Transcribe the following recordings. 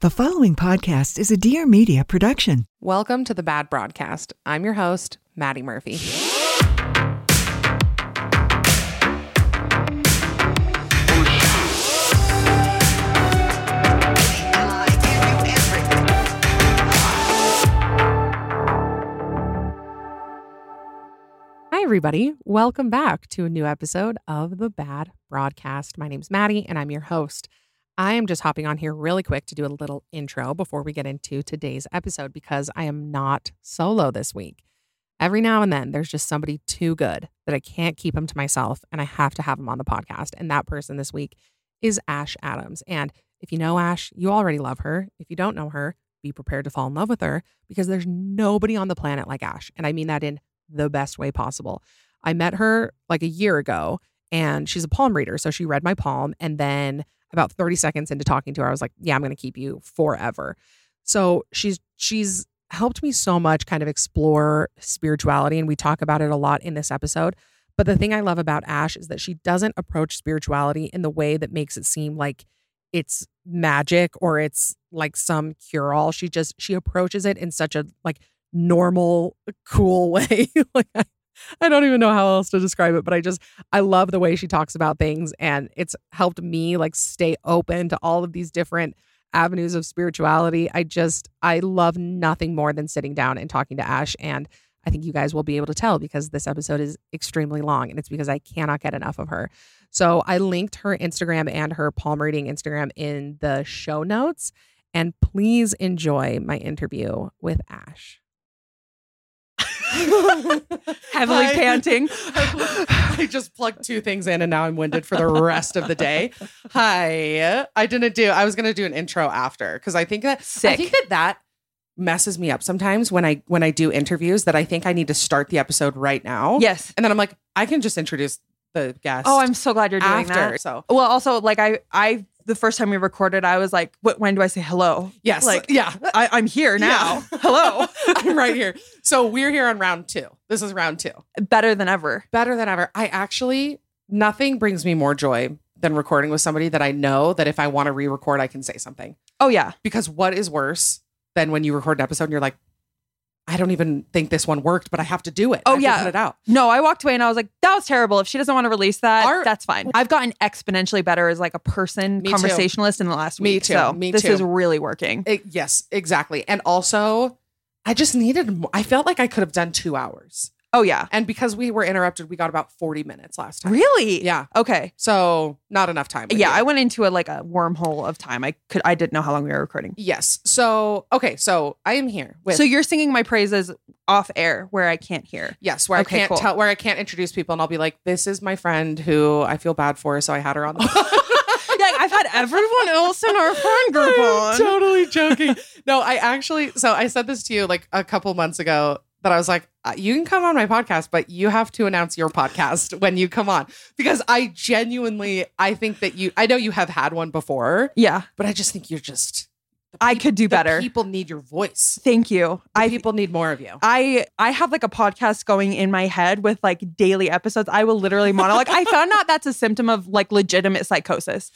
The following podcast is a Dear Media production. Welcome to the Bad Broadcast. I'm your host, Maddie Murphy. Hi, everybody. Welcome back to a new episode of the Bad Broadcast. My name's Maddie, and I'm your host. I am just hopping on here really quick to do a little intro before we get into today's episode because I am not solo this week. Every now and then, there's just somebody too good that I can't keep them to myself and I have to have them on the podcast. And that person this week is Ash Adams. And if you know Ash, you already love her. If you don't know her, be prepared to fall in love with her because there's nobody on the planet like Ash. And I mean that in the best way possible. I met her like a year ago and she's a palm reader. So she read my palm. And then about 30 seconds into talking to her, I was like, yeah, I'm going to keep you forever. So she's, she's helped me so much kind of explore spirituality. And we talk about it a lot in this episode. But the thing I love about Ash is that she doesn't approach spirituality in the way that makes it seem like it's magic or it's like some cure all. She just, she approaches it in such a like normal, cool way. like, I, I don't even know how else to describe it, but I just I love the way she talks about things and it's helped me like stay open to all of these different avenues of spirituality. I just I love nothing more than sitting down and talking to Ash and I think you guys will be able to tell because this episode is extremely long and it's because I cannot get enough of her. So I linked her Instagram and her palm reading Instagram in the show notes and please enjoy my interview with Ash. Heavily Hi. panting. I just plugged two things in and now I'm winded for the rest of the day. Hi. I didn't do I was going to do an intro after because I think that I think that that messes me up sometimes when I when I do interviews that I think I need to start the episode right now. Yes. And then I'm like I can just introduce the guest. Oh, I'm so glad you're doing after. that. So Well, also, like I, I, the first time we recorded, I was like, "What? When do I say hello?" yes. Like, yeah. I, I'm here now. Yeah. Hello. I'm right here. So we're here on round two. This is round two. Better than ever. better than ever. I actually, nothing brings me more joy than recording with somebody that I know that if I want to re record, I can say something. Oh yeah. Because what is worse than when you record an episode and you're like, I don't even think this one worked, but I have to do it. Oh, yeah. put it out. No, I walked away and I was like, "That was terrible." If she doesn't want to release that, Our- that's fine. I've gotten exponentially better as like a person Me too. conversationalist in the last Me too. So Me too. this too. is really working. It- yes, exactly. And also, I just needed, I felt like I could have done two hours. Oh yeah. And because we were interrupted, we got about 40 minutes last time. Really? Yeah. Okay. So not enough time. Yeah, you. I went into a like a wormhole of time. I could. I didn't know how long we were recording. Yes. So, okay. So I am here with. so you're singing my praises off air where I can't hear. Yes, where Okay, I can't cool. tell, where I can't introduce people, and I'll be like, "This is my friend who I feel bad for, so I had her on the." yeah, I've had everyone else in our friend group on. totally joking. No, I actually. So I said this to you like a couple months ago that I was like, uh, "You can come on my podcast, but you have to announce your podcast when you come on because I genuinely, I think that you. I know you have had one before, Yeah, but I just think you're just. I could do better. People need your voice. Thank you. The I people need more of you. I I have like a podcast going in my head with like daily episodes. I will literally monologue. I found out that's a symptom of like legitimate psychosis.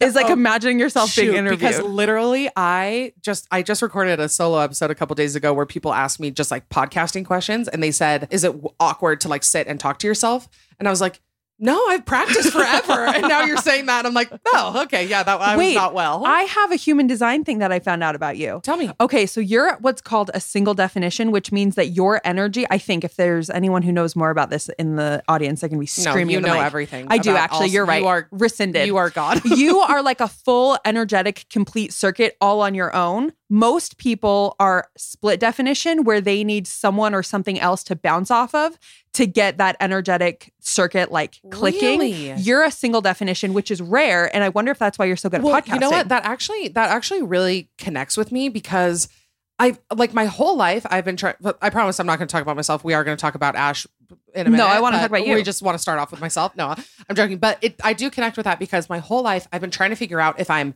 Is like Oh, imagining yourself being interviewed. because literally I just I just recorded a solo episode a couple days ago where people asked me just like podcasting questions and they said is it awkward to like sit and talk to yourself and I was like No, I've practiced forever. and now you're saying that. I'm like, oh, okay. Yeah, that I Wait, was not well. I have a human design thing that I found out about you. Tell me. Okay, so you're what's called a single definition, which means that your energy. I think if there's anyone who knows more about this in the audience, they can be screaming. No, you know mic. everything. I do actually. all- you're right. You are rescinded. You are God. you are like a full energetic complete circuit all on your own. Most people are split definition where they need someone or something else to bounce off of to get that energetic circuit like clicking. Really? You're a single definition, which is rare. And I wonder if that's why you're so good at well, podcasting. you know what? That actually that actually really connects with me because I've like my whole life I've been trying. I promise I'm not going to talk about myself. We are going to talk about Ash in a minute. No. I wanna but talk about you. We just want to start off with myself. No, I'm joking, but it I do connect with that because my whole life I've been trying to figure out if I'm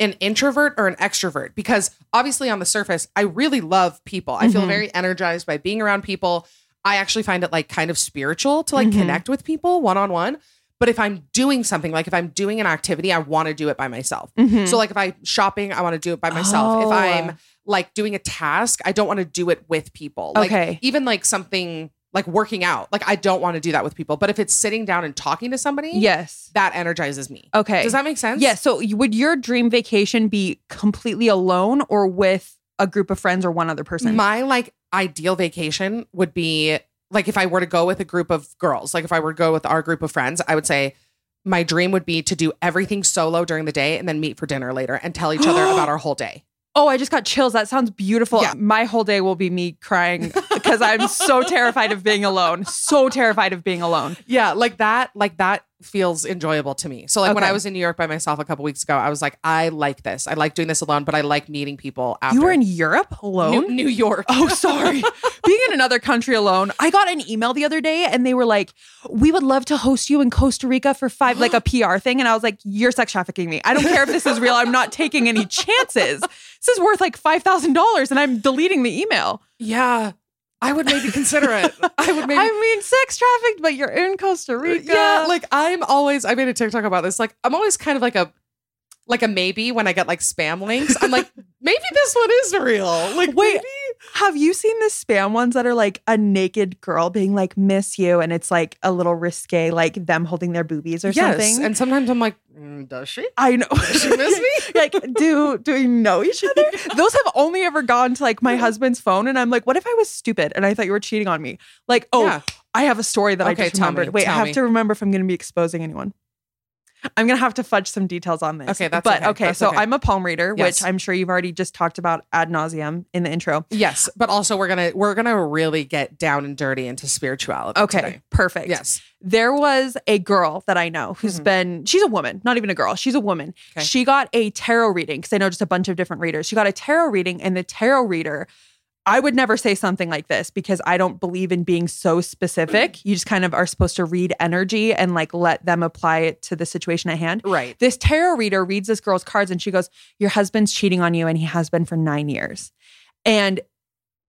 an introvert or an extrovert because obviously on the surface I really love people. I feel Mhm. very energized by being around people. I actually find it like kind of spiritual to like Mhm. connect with people one on one. But if I'm doing something, like if I'm doing an activity, I want to do it by myself. Mhm. So like if I'm shopping, I want to do it by myself. If Oh. I'm like doing a task, I don't want to do it with people. Like Okay. even like something like working out, like I don't want to do that with people. But if it's sitting down and talking to somebody, yes. that energizes me. Okay. Does that make sense? Yeah. So would your dream vacation be completely alone or with a group of friends or one other person? My like ideal vacation would be like if I were to go with a group of girls, like if I were to go with our group of friends, I would say my dream would be to do everything solo during the day and then meet for dinner later and tell each other about our whole day. Oh, I just got chills. That sounds beautiful. Yeah. My whole day will be me crying because I'm so terrified of being alone. So terrified of being alone. Yeah, like that, like that feels enjoyable to me. So like when I was in New York by myself a couple weeks ago, I was like, I like this. I like doing this alone, but I like meeting people after. You were in Europe alone? New, New York. Oh, sorry. Being in another country alone. I got an email the other day and they were like, We would love to host you in Costa Rica for five, like a PR thing. And I was like, You're sex trafficking me. I don't care if this is real. I'm not taking any chances. This is worth like $5,000 and I'm deleting the email. Yeah. I would maybe consider it. I would maybe I mean, sex trafficked, but you're in Costa uh, Rica. Yeah, like I'm always I made a TikTok about this. Like I'm always kind of like a like a maybe when I get like spam links. I'm like, maybe this one is real. Like Wait, maybe have you seen the spam ones that are like a naked girl being like, miss you? And it's like a little risque, like them holding their boobies or yes. something. And sometimes I'm like, mm, does she? I know. Does she miss me? like, do do we know each other? Those have only ever gone to like my husband's phone, and I'm like, what if I was stupid and I thought you were cheating on me? Like, oh, Yeah. I have a story that Okay, I just tell remembered. me, Wait, I have me. to remember if I'm going to be exposing anyone. I'm gonna have to fudge some details on this. Okay, that's but okay, okay. that's so okay. I'm a palm reader, Yes. which I'm sure you've already just talked about ad nauseum in the intro. Yes, but also we're gonna we're gonna really get down and dirty into spirituality. Okay, today. perfect. Yes. There was a girl that I know who's Mhm. been, she's a woman, not even a girl, she's a woman. Okay. She got a tarot reading because I know just a bunch of different readers. She got a tarot reading, and the tarot reader, I would never say something like this because I don't believe in being so specific. You just kind of are supposed to read energy and like let them apply it to the situation at hand. Right. This tarot reader reads this girl's cards and she goes, Your husband's cheating on you and he has been for nine years. And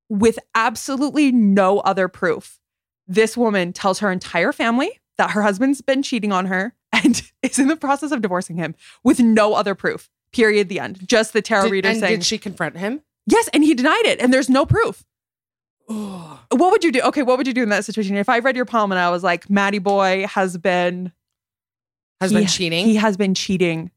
with absolutely no other proof, this woman tells her entire family that her husband's been cheating on her and is in the process of divorcing him with no other proof. Period. The end. Just the tarot Did- reader and saying, did she confront him? Yes. And he denied it. And there's no proof. What would you do? Okay. What would you do in that situation? If I read your palm and I was like, Maddie boy has been, Has he- been cheating. he has been cheating.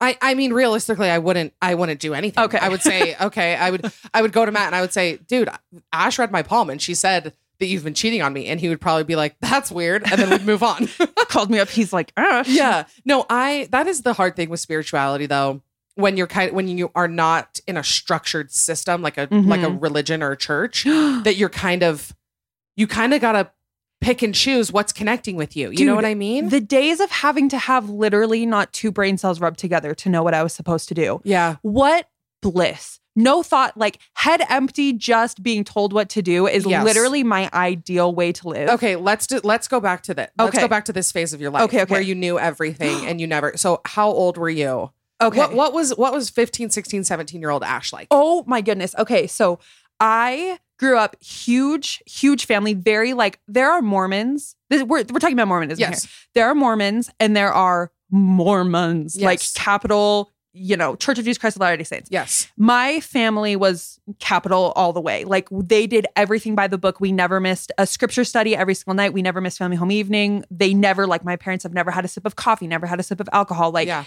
I, I mean, realistically, I wouldn't I wouldn't do anything. Okay. I would say, okay, I would I would go to Matt and I would say, dude, Ash read my palm and she said that you've been cheating on me. And he would probably be like, that's weird. And then we'd move on. Called me up. He's like, ah. yeah. No, I that is the hard thing with spirituality though. When you're kind when you are not in a structured system like a like a mm-hmm. religion or a church, that you're kind of you kind of gotta pick and choose what's connecting with you. You know what I mean? The days of having to have literally not two brain cells rubbed together to know what I was supposed to do. yeah. What bliss. No thought, like head empty, just being told what to do is Yes. literally my ideal way to live. Okay, let's do let's go back to that. Let's Okay. go back to this phase of your life Okay, okay. where you knew everything and you never So how old were you? Okay. What what was what was 15, 16, 17 year old Ash like? Oh my goodness. Okay. So I grew up huge, huge family, very like, there are Mormons. This, we're, we're talking about Mormonism yes. here. There are Mormons and there are Mormons, yes. like capital you know, Church of Jesus Christ of Latter day Saints. Yes. My family was capital all the way. Like they did everything by the book. We never missed a scripture study every single night. We never missed family home evening. They never, like my parents have never had a sip of coffee, never had a sip of alcohol. Like yeah.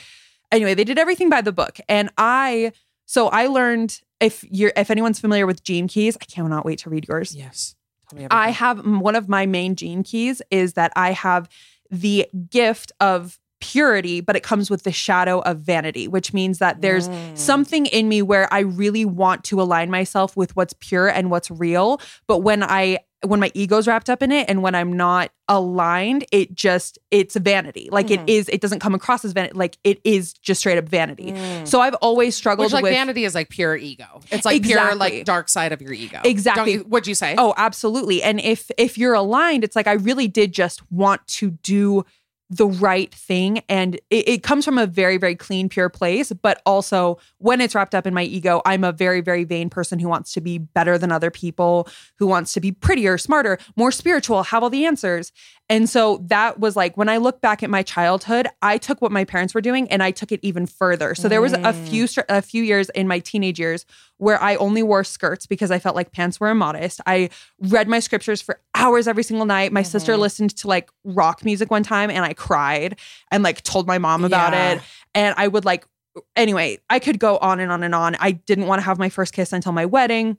Anyway, they did everything by the book. And I so I learned if you're if anyone's familiar with gene keys, I cannot wait to read yours. Yes. Tell me I have one of my main gene keys is that I have the gift of purity, but it comes with the shadow of vanity, which means that there's Mm. something in me where I really want to align myself with what's pure and what's real. But when I when my ego's wrapped up in it and when I'm not aligned, it just it's vanity. Like Mhm. it is, it doesn't come across as vanity. Like it is just straight up vanity. Mm. So I've always struggled Which like with vanity is like pure ego. It's like pure like dark side of your ego. Exactly. You, what'd you say? Oh, absolutely. And if if you're aligned, it's like I really did just want to do the right thing. And it, it comes from a very, very clean, pure place. But also when it's wrapped up in my ego, I'm a very, very vain person who wants to be better than other people, who wants to be prettier, smarter, more spiritual, have all the answers. And so that was like when I look back at my childhood, I took what my parents were doing and I took it even further. So there was a mm. few a few years in my teenage years where I only wore skirts because I felt like pants were immodest. I read my scriptures for hours every single night. My sister mm-hmm. listened to like rock music one time and I cried and like told my mom about Yeah. it. And I would like anyway, I could go on and on and on. I didn't want to have my first kiss until my wedding.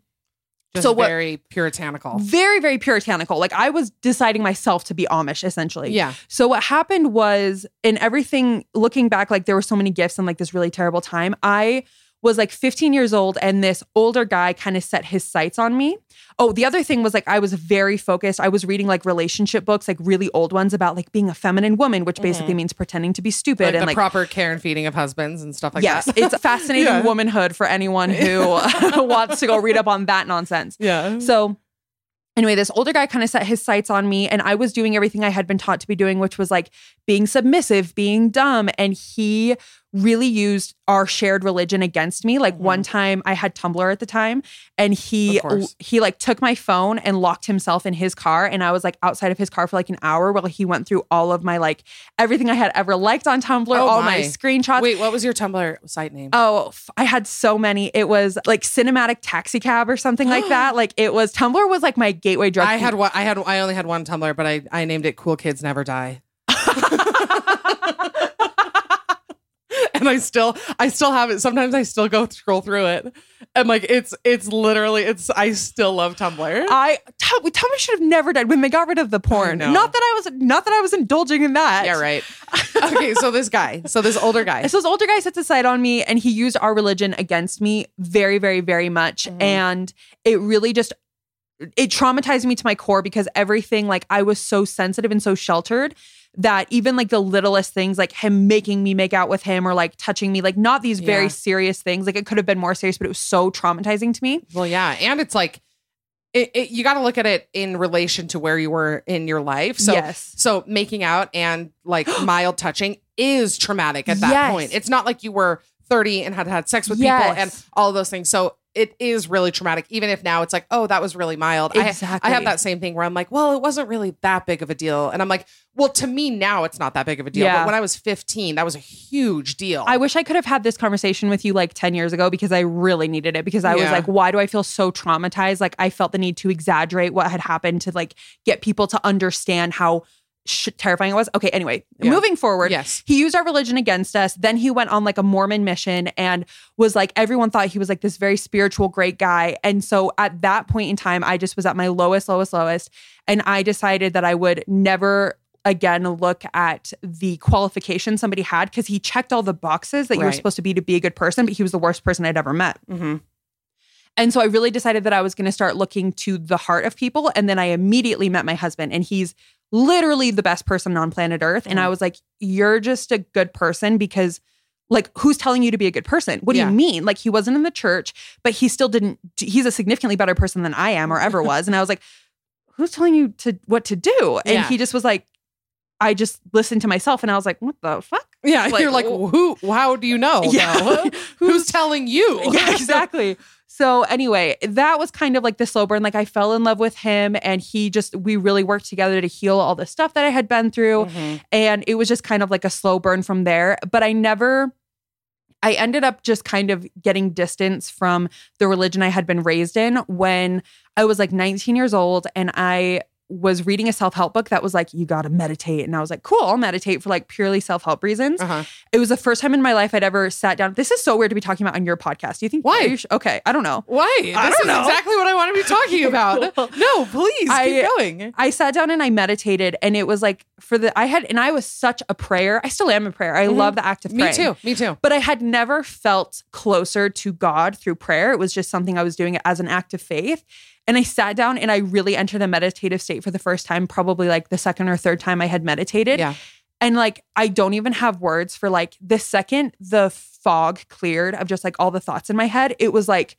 Just so what- very puritanical. Very, very puritanical. Like I was deciding myself to be Amish essentially. Yeah. So what happened was in everything looking back like there were so many gifts and like this really terrible time. I was like 15 years old and this older guy kind of set his sights on me. Oh, the other thing was like I was very focused. I was reading like relationship books, like really old ones about like being a feminine woman, which basically mm-hmm. means pretending to be stupid Like and the like proper care and feeding of husbands and stuff like yes, that. it's fascinating Yeah. womanhood for anyone who wants to go read up on that nonsense. yeah. So anyway, this older guy kind of set his sights on me, and I was doing everything I had been taught to be doing, which was like being submissive, being dumb. And he really used our shared religion against me. Like one mm-hmm. time I had Tumblr at the time, and he he like took my phone and locked himself in his car. And I was like outside of his car for like an hour while he went through all of my like everything I had ever liked on Tumblr, Oh all my. my screenshots. Wait, what was your Tumblr site name? Oh, I had so many. It was like cinematic taxi cab or something like that. Like it was Tumblr was like my gateway drug. I had one. I had. I only had one Tumblr, but I I named it "Cool Kids Never Die." and I still I still have it. Sometimes I still go scroll through it, and like it's it's literally it's I still love Tumblr. I Tum- Tumblr should have never died when they got rid of the porn. Not that I was not that I was indulging in that. yeah, right. okay, so this guy, so this older guy, So this older guy sets a sight on me and he used our religion against me very, very, very much. Mm-hmm. And it really just it traumatized me to my core because everything like I was so sensitive and so sheltered that even like the littlest things like him making me make out with him or like touching me like not these very Yeah. serious things like it could have been more serious but it was so traumatizing to me Well, yeah, and it's like it, it, you got to look at it in relation to where you were in your life. So, Yes. so making out and like mild touching is traumatic at that Yes. point. It's not like you were 30 and had had sex with Yes. people and all those things. So it is really traumatic, even if now it's like, oh, that was really mild. I- I, have that same thing where I'm like, well, it wasn't really that big of a deal. And I'm like, well, to me now it's not that big of a deal. Yeah. But when I was 15, that was a huge deal. I wish I could have had this conversation with you like 10 years ago because I really needed it because I was like, why do I feel so traumatized? Like I felt the need to exaggerate what had happened to like get people to understand how sh- terrifying it was. Okay, anyway, Yeah. moving forward. Yes. He used our religion against us. Then he went on like a Mormon mission and was like, everyone thought he was like this very spiritual, great guy. And so at that point in time, I just was at my lowest, lowest, lowest. And I decided that I would never again look at the qualifications somebody had because he checked all the boxes that you were supposed to be to be a good person, but he was the worst person I'd ever met. Mhm. And so I really decided that I was going to start looking to the heart of people. And then I immediately met my husband, and he's literally the best person on planet Earth. And I mm. was like, You're just a good person because, like, who's telling you to be a good person? What do Yeah. you mean? Like, he wasn't in the church, but he still didn't, he's a significantly better person than I am or ever was. And I was like, Who's telling you to what to do? And Yeah. he just was like, I just listened to myself and I was like, What the fuck? Yeah, Like, you're like, who? How do you know? Yeah. Who's telling you? yeah, exactly. So anyway, that was kind of like the slow burn. Like I fell in love with him and he just we really worked together to heal all the stuff that I had been through. Mhm. And it was just kind of like a slow burn from there. But I never I ended up just kind of getting distance from the religion I had been raised in when I was like 19 years old and I was reading a self-help book that was like you got to meditate and I was like cool I'll meditate for like purely self-help reasons. Uh-huh. It was the first time in my life I'd ever sat down. This is so weird to be talking about on your podcast. Do you think Why? you sh- okay, I don't know. Why? This I don't is know. exactly what I want to be talking about. no, please I- keep going. I sat down and I meditated and it was like for the I had and I was such a prayer. I still am a prayer. I Mhm. love the act of Me too. Me too. But I had never felt closer to God through prayer. It was just something I was doing as an act of faith. And I sat down and I really entered a meditative state for the first time, probably like the second or third time I had meditated. Yeah. And like, I don't even have words for like the second the fog cleared of just like all the thoughts in my head, it was like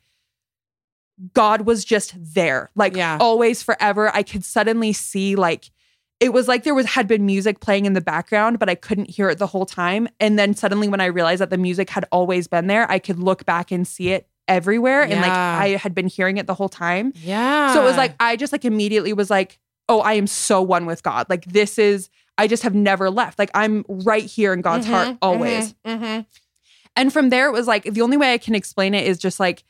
God was just there, like Yeah. always, forever. I could suddenly see like, it was like there was had been music playing in the background, but I couldn't hear it the whole time. And then suddenly, when I realized that the music had always been there, I could look back and see it everywhere. And like I had been hearing it the whole time. Yeah. So it was like I just like immediately was like, oh, I am so one with God. Like this is I just have never left. Like I'm right here in God's heart always. hmm And from there it was like the only way I can explain it is just like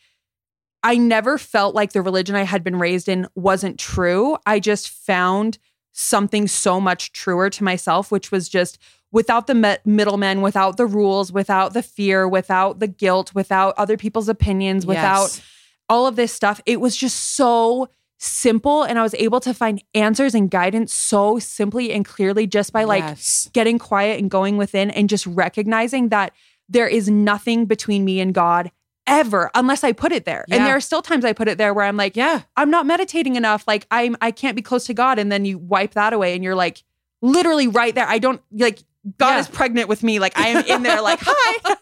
I never felt like the religion I had been raised in wasn't true. I just found something so much truer to myself, which was just without the me- middlemen, without the rules, without the fear, without the guilt, without other people's opinions, without Yes. all of this stuff. It was just so simple. And I was able to find answers and guidance so simply and clearly just by like Yes. getting quiet and going within and just recognizing that there is nothing between me and God ever unless I put it there. And there are still times I put it there where I'm like, Yeah. I'm not meditating enough. Like I'm I can't be close to God. And then you wipe that away and you're like literally right there. I don't like God Yeah. is pregnant with me. Like I am in there like, hi.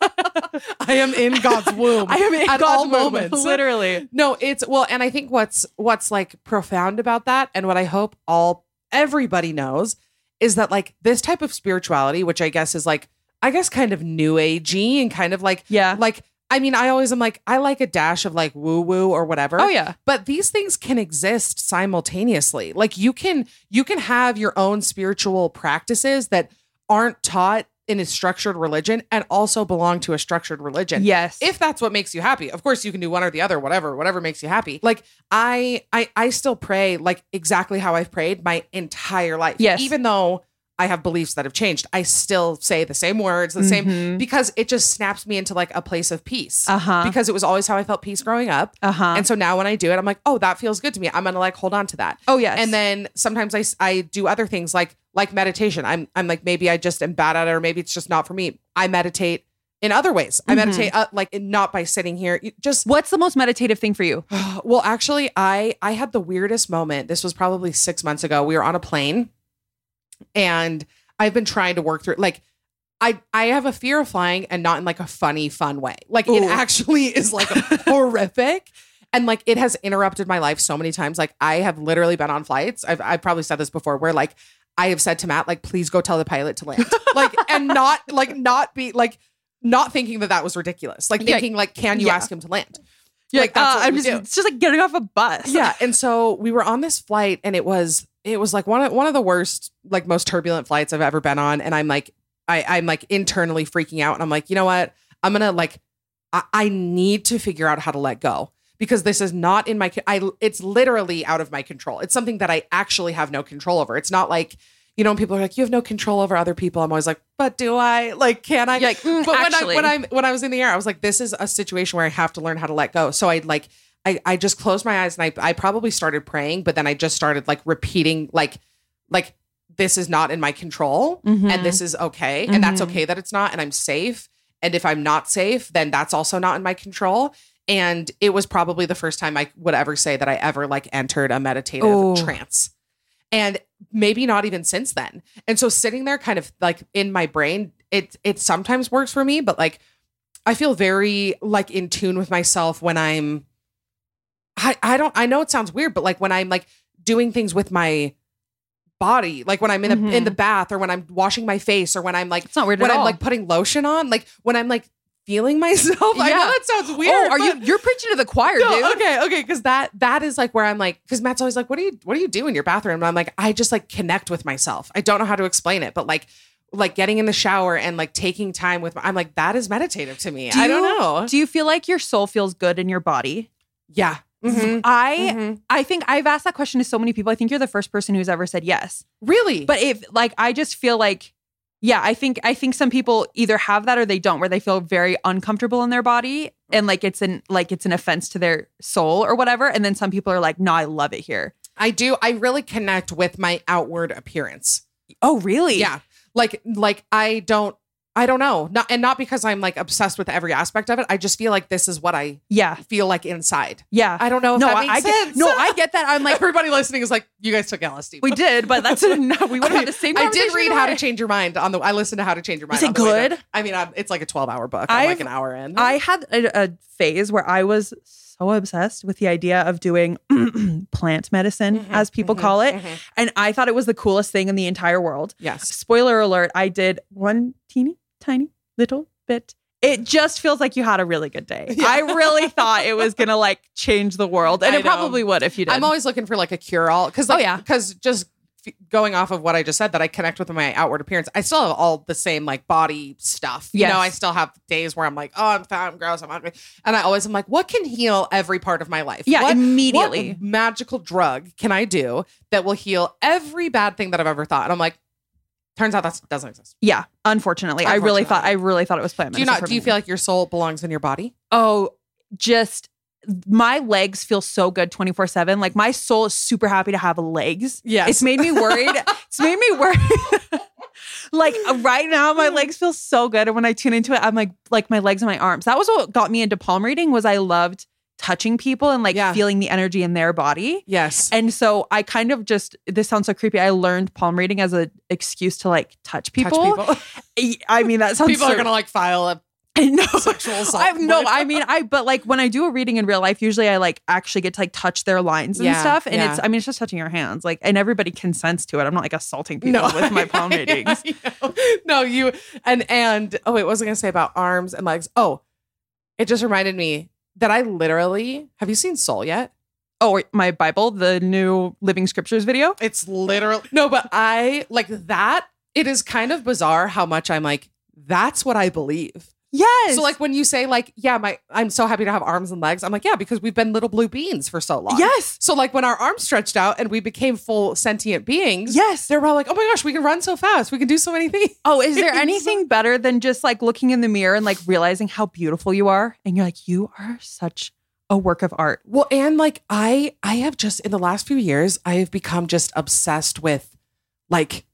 I am in God's womb. I am in at God's all womb, moments. Literally. No, it's well, and I think what's what's like profound about that, and what I hope all everybody knows is that like this type of spirituality, which I guess is like, I guess kind of new agey and kind of like, Yeah. like I mean, I always am like, I like a dash of like woo woo or whatever. Oh yeah. but these things can exist simultaneously like you can you can have your own spiritual practices that aren't taught in a structured religion and also belong to a structured religion Yes. if that's what makes you happy of course you can do one or the other whatever whatever makes you happy like i i i still pray like exactly how i've prayed my entire life Yes. even though i have beliefs that have changed i still say the same words the same Mhm. because it just snaps me into like a place of peace Uh-huh. because it was always how i felt peace growing up uh-huh. and so now when I do it, I'm like, oh, that feels good to me. I'm gonna like hold on to that. oh yes. And then sometimes I I do other things like like meditation. I'm I'm like maybe I just am bad at it, or maybe it's just not for me. I meditate in other ways. I Mhm. meditate uh, like not by sitting here. Just what's the most meditative thing for you? well, actually, I I had the weirdest moment. This was probably six months ago. We were on a plane, and I've been trying to work through like. I, I have a fear of flying and not in like a funny, fun way. Like it actually is like horrific. And like it has interrupted my life so many times. Like I have literally been on flights. I've, I've probably said this before where like I have said to Matt, like, please go tell the pilot to land. like, and not like, not be like, not thinking that that was ridiculous. Like Yeah. thinking like, can you Yeah. ask him to land? You're Like, that's uh, I'm just do. it's just like getting off a bus. Yeah. And so we were on this flight and it was it was like one of one of the worst, like most turbulent flights I've ever been on. And I'm like, I, I'm like internally freaking out. And I'm like, you know what? I'm gonna like I, I need to figure out how to let go. Because this is not in my I it's literally out of my control. It's something that I actually have no control over. It's not like you know, people are like, you have no control over other people. I'm always like, but do I? Like, can I? You're like, mm, but actually. when I when I when I was in the air, I was like, this is a situation where I have to learn how to let go. So I like I I just closed my eyes and I I probably started praying, but then I just started like repeating like like this is not in my control Mhm. and this is okay and that's Mhm. okay that it's not and I'm safe. And if I'm not safe, then that's also not in my control. And it was probably the first time I would ever say that I ever like entered a meditative trance. And maybe not even since then. And so sitting there kind of like in my brain, it it sometimes works for me, but like I feel very like in tune with myself when I'm I I don't I know it sounds weird, but like when I'm like doing things with my body, like when I'm in a, Mhm. in the bath or when I'm washing my face or when I'm like It's not weird when I'm all. like putting lotion on, like when I'm like feeling myself. I know Yeah. that sounds weird. oh, are you you're preaching to the choir, no, dude? okay, okay, because that that is like where I'm like, because Matt's always like, what do you what do you do in your bathroom? And I'm like, I just like connect with myself. I don't know how to explain it, but like like getting in the shower and like taking time with my, I'm like that is meditative to me. Do I don't you- know. Do you feel like your soul feels good in your body? yeah. Mhm. I Mhm. I think I've asked that question to so many people. I think you're the first person who's ever said yes. Really? But if like I just feel like yeah, I think I think some people either have that or they don't where they feel very uncomfortable in their body and like it's an like it's an offense to their soul or whatever and then some people are like no, I love it here. I do. I really connect with my outward appearance. Oh, really? Yeah. Like like I don't I don't know. Not and not because I'm like obsessed with every aspect of it. I just feel like this is what I Yeah. feel like inside. Yeah. I don't know if no, that I, makes I get, sense. no, I get that. I'm like, Everybody listening is like, you guys took LSD. we did, but that's no, we would have had the same. I did read How to. Change Your Mind on the. I listened to How to Change Your Mind. Is it on the way down. good? I mean, I'm, it's like a 12 hour book. I'm like I've- an hour in. I had a, a phase where I was so obsessed with the idea of doing plant medicine, Mhm, as people mhm, call it, mhm. and I thought it was the coolest thing in the entire world. Yes. Spoiler alert: I did one teeny tiny little bit. It just feels like you had a really good day. Yeah. I really thought it was gonna like change the world, and I it know. probably would if you did. I'm always looking for like a cure all because Oh, yeah. because just going off of what I just said that I connect with my outward appearance. I still have all the same like body stuff. You know, I still have days where I'm like, oh, I'm fat, I'm gross, I'm ugly, and I always am like, what can heal every part of my life? Yeah, What- immediately. What magical drug can I do that will heal every bad thing that I've ever thought? And I'm like, turns out that doesn't exist. yeah, unfortunately, I really thought I really thought it was plant Do you not? Do you feel like your soul belongs in your body? oh, just my legs feel so good 24 7. Like my soul is super happy to have legs. yeah It's made me worried. it's made me worried. like uh, right now, my legs feel so good. And when I tune into it, I'm like, like my legs and my arms. That was what got me into palm reading was I loved touching people and like Yeah. feeling the energy in their body. Yes. And so I kind of just this sounds so creepy. I learned palm reading as an excuse to like touch people. Touch people. I mean, that sounds people so, are gonna like file a I know. sexual assault. I no. I mean, I but like when I do a reading in real life, usually I like actually get to like touch their lines and Yeah, stuff, and yeah. it's I mean it's just touching your hands, like and everybody consents to it. I'm not like assaulting people with my palm readings. no, no, you and and oh wait, what was I gonna say about arms and legs? Oh, it just reminded me that I literally have you seen Soul yet? Oh, my Bible, the new Living Scriptures video. It's literally no, but I like that. It is kind of bizarre how much I'm like. That's what I believe. Yes. So like when you say like, yeah, my I'm so happy to have arms and legs. I'm like, yeah, because we've been little blue beans for so long. yes, So like when our arms stretched out and we became full sentient beings, yes. they're all like, oh my gosh, we can run so fast. We can do so many things. Oh, is there anything better than just like looking in the mirror and like realizing how beautiful you are, and you're like, you are such a work of art. Well, and like I I have just in the last few years, I have become just obsessed with like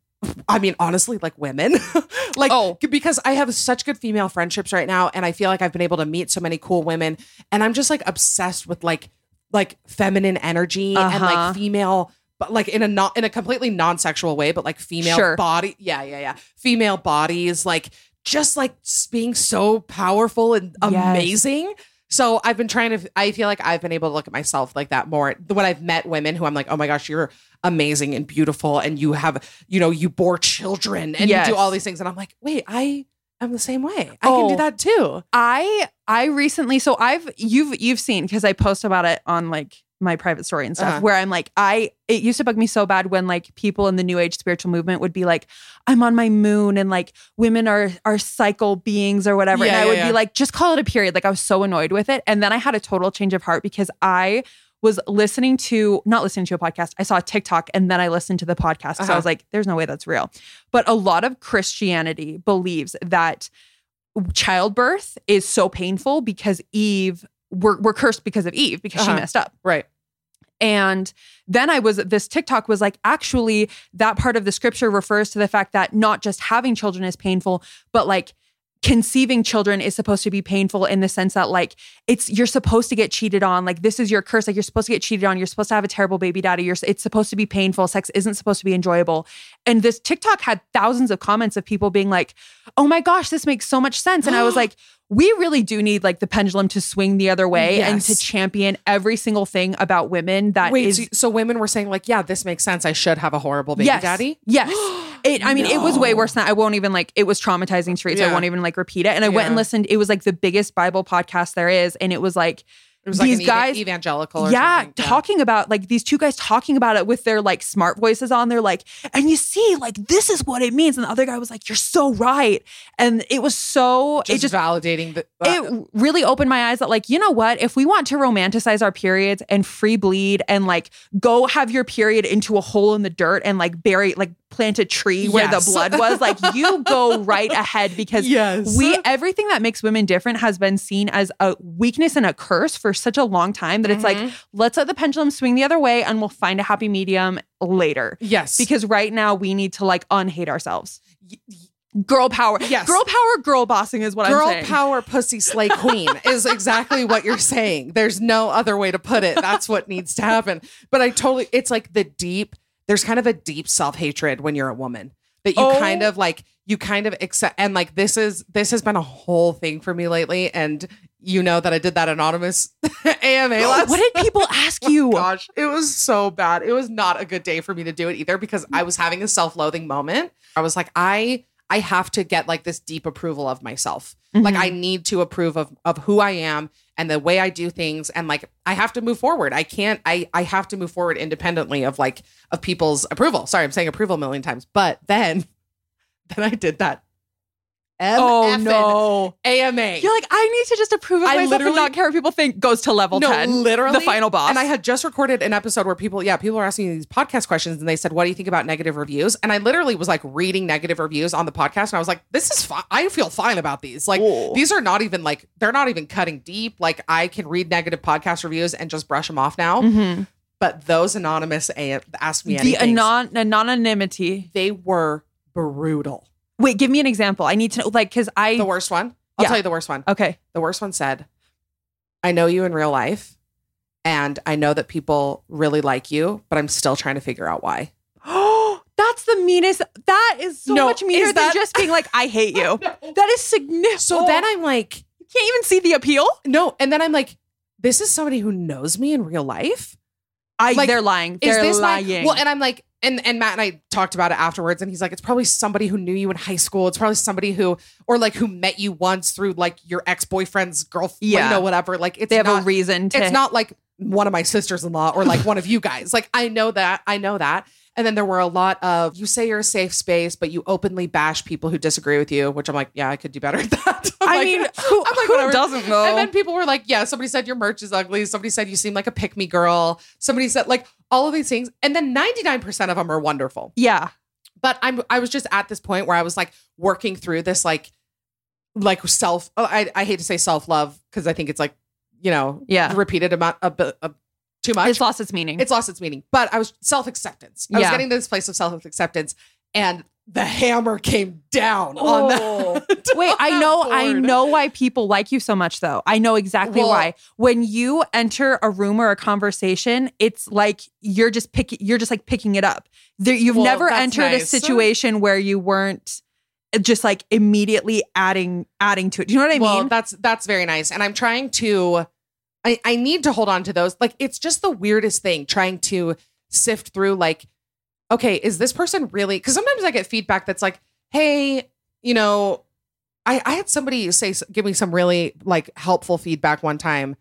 I mean, honestly, like women. like Oh. because I have such good female friendships right now and I feel like I've been able to meet so many cool women and I'm just like obsessed with like like feminine energy and Uh-huh. like female but like in a not in a completely non-sexual way, but like female Sure. body. Yeah, yeah, yeah. Female bodies like just like being so powerful and Yes. amazing. So I've been trying to. I feel like I've been able to look at myself like that more when I've met women who I'm like, oh my gosh, you're amazing and beautiful, and you have, you know, you bore children and Yes. you do all these things, and I'm like, wait, I am the same way. I can do Oh. that too. I I recently so I've you've you've seen because I post about it on like my private story and stuff Uh-huh. where I'm like I it used to bug me so bad when like people in the new age spiritual movement would be like I'm on my moon and like women are are cycle beings or whatever and I yeah, would yeah. be like just call it a period like I was so annoyed with it and then I had a total change of heart because I was listening to not listening to a podcast I saw a TikTok and then I listened to the podcast so I Uh-huh. was like there's no way that's real but a lot of Christianity believes that childbirth is so painful because Eve we're, we're cursed because of Eve because she Uh-huh. messed up. Right. And then I was this TikTok was like actually that part of the scripture refers to the fact that not just having children is painful, but like conceiving children is supposed to be painful in the sense that like it's you're supposed to get cheated on. Like this is your curse. Like you're supposed to get cheated on. You're supposed to have a terrible baby daddy. You're it's supposed to be painful. Sex isn't supposed to be enjoyable. And this TikTok had thousands of comments of people being like oh my gosh this makes so much sense. And I was like we really do need like the pendulum to swing the other way and to champion every single thing about women that Wait, is so, so women were saying like, yeah, this makes sense. I should have a horrible baby yes. daddy. Yes. It, I mean, it was way worse than that. I won't even like, it was traumatizing to read, so I won't even like repeat it. And I went and listened. It was like the biggest Bible podcast there is. And it was like, It was like these eva- guys evangelical. Or yeah, talking about like these two guys talking about it with their like smart voices on. They're like, and you see, like this is what it means. And the other guy was like, "You're so right," and it was so just, it just validating the. Uh, it really opened my eyes that like you know what if we want to romanticize our periods and free bleed and like go have your period into a hole in the dirt and like bury like plant a tree where Yes. the blood was like you go right ahead because Yes. we everything that makes women different has been seen as a weakness and a curse for such a long time that it's like Mhm. let's let the pendulum swing the other way and we'll find a happy medium later yes, because right now we need to like unhate ourselves girl power Yes. girl power girl bossing is what girl i'm saying power pussy slay queen is exactly what you're saying there's no other way to put it that's what needs to happen but i totally it's like the deep there's kind of a deep self-hatred when you're a woman that you Oh. kind of like you kind of accept and like this is this has been a whole thing for me lately and you know that i did that anonymous ama last what did people ask you oh, gosh, it was so bad. It was not a good day for me to do it either because I was having a self-loathing moment. I was like, I I have to get like this deep approval of myself. Like I mm-hmm. need to approve of of who I am and the way I do things and like I have to move forward. I can't I I have to move forward independently of like of people's approval. Sorry, I'm saying approval a million times. But then then I did that. Oh MFing no. AMA. You're like, I need to just approve of I myself and literally- not care what people think goes to level 10. literally The final boss. And I had just recorded an episode where people, yeah, people were asking me these podcast questions, and they said, "What do you think about negative reviews?" And I literally was like reading negative reviews on the podcast, and I was like, "This is fine. I feel fine about these. Like, Ooh. these are not even like they're not even cutting deep. Like, I can read negative podcast reviews and just brush them off now." Mhm. But those anonymous a- asked me The anon- anonymity. they were brutal. Wait, give me an example. I need to know, like, because I. The worst one. I'll Yeah. tell you the worst one. okay. The worst one said, I know you in real life, and I know that people really like you, but I'm still trying to figure out why. Oh, that's the meanest. That is so No, much meaner is than just being like, I hate you. That is significant. So then I'm like, you can't even see the appeal. no. And then I'm like, this is somebody who knows me in real life. I, Like, they're lying. They're this my- lying. well, and I'm like, and and Matt and I talked about it afterwards, and he's like, it's probably somebody who knew you in high school. It's probably somebody who, or like who met you once through like your ex boyfriend's girlfriend, Yeah. you know, whatever. Like it's they have not, a reason to. it's not like one of my sisters in law or like one of you guys. Like I know that. I know that. And then there were a lot of you say you're a safe space, but you openly bash people who disagree with you, which I'm like, yeah, I could do better at that. I like- mean, who, I'm like, who whatever. doesn't know? And then people were like, yeah, somebody said your merch is ugly. Somebody said you seem like a pick me girl. Somebody said like all of these things. And then 99% of them are wonderful. yeah. But I'm I was just at this point where I was like working through this like like self oh, I, I hate to say self-love because I think it's like, you know, Yeah. repeated amount a of too much. It's lost its meaning. It's lost its meaning. But I was self acceptance. I was getting to this place of self acceptance, and the hammer came down on that. Oh. Wait, I know, that I know why people like you so much, though. I know exactly Well- why. When you enter a room or a conversation, it's like you're just picking, you're just like picking it up. There, you've Well, never entered a situation where you weren't just like immediately adding, adding to it. Do you know what I well, mean? that's that's very nice, and I'm trying to. I I need to hold on to those. Like it's just the weirdest thing trying to sift through. Like, okay, is this person really? Because sometimes I get feedback that's like, hey, you know, I I had somebody say give me some really like helpful feedback one time.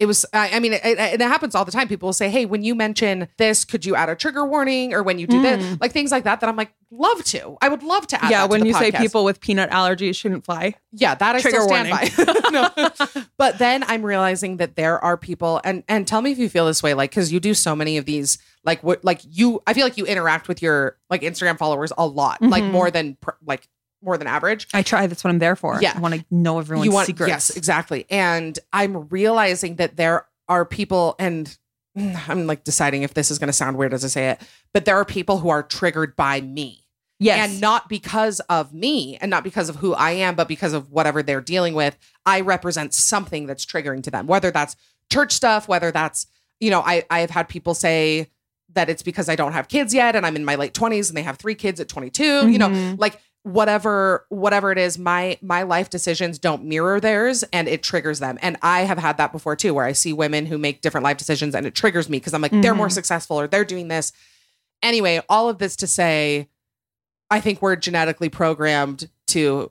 It was, I, I mean, it, it, it happens all the time. People will say, "Hey, when you mention this, could you add a trigger warning?" Or when you do this, Mm. like things like that. That I'm like, love to. I would love to add. yeah, that to when the you say people with peanut allergies shouldn't fly. Yeah, that I Trigger still stand warning. by. no. But then I'm realizing that there are people, and and tell me if you feel this way, like because you do so many of these, like what, like you, I feel like you interact with your like Instagram followers a lot, like Mhm. more than pr- like more than average. I try. That's what I'm there for. Yeah. I want to know everyone's you want secrets. yes, exactly. And I'm realizing that there are people, and I'm like deciding if this is going to sound weird as I say it, but there are people who are triggered by me Yes. and not because of me and not because of who I am, but because of whatever they're dealing with. I represent something that's triggering to them, whether that's church stuff, whether that's, you know, I, I have had people say that it's because I don't have kids yet and I'm in my late 20s and they have three kids at 22, you know, Mhm. like whatever whatever it is my my life decisions don't mirror theirs and it triggers them and i have had that before too where i see women who make different life decisions and it triggers me because i'm like they're more Mhm. successful or they're doing this anyway all of this to say i think we're genetically programmed to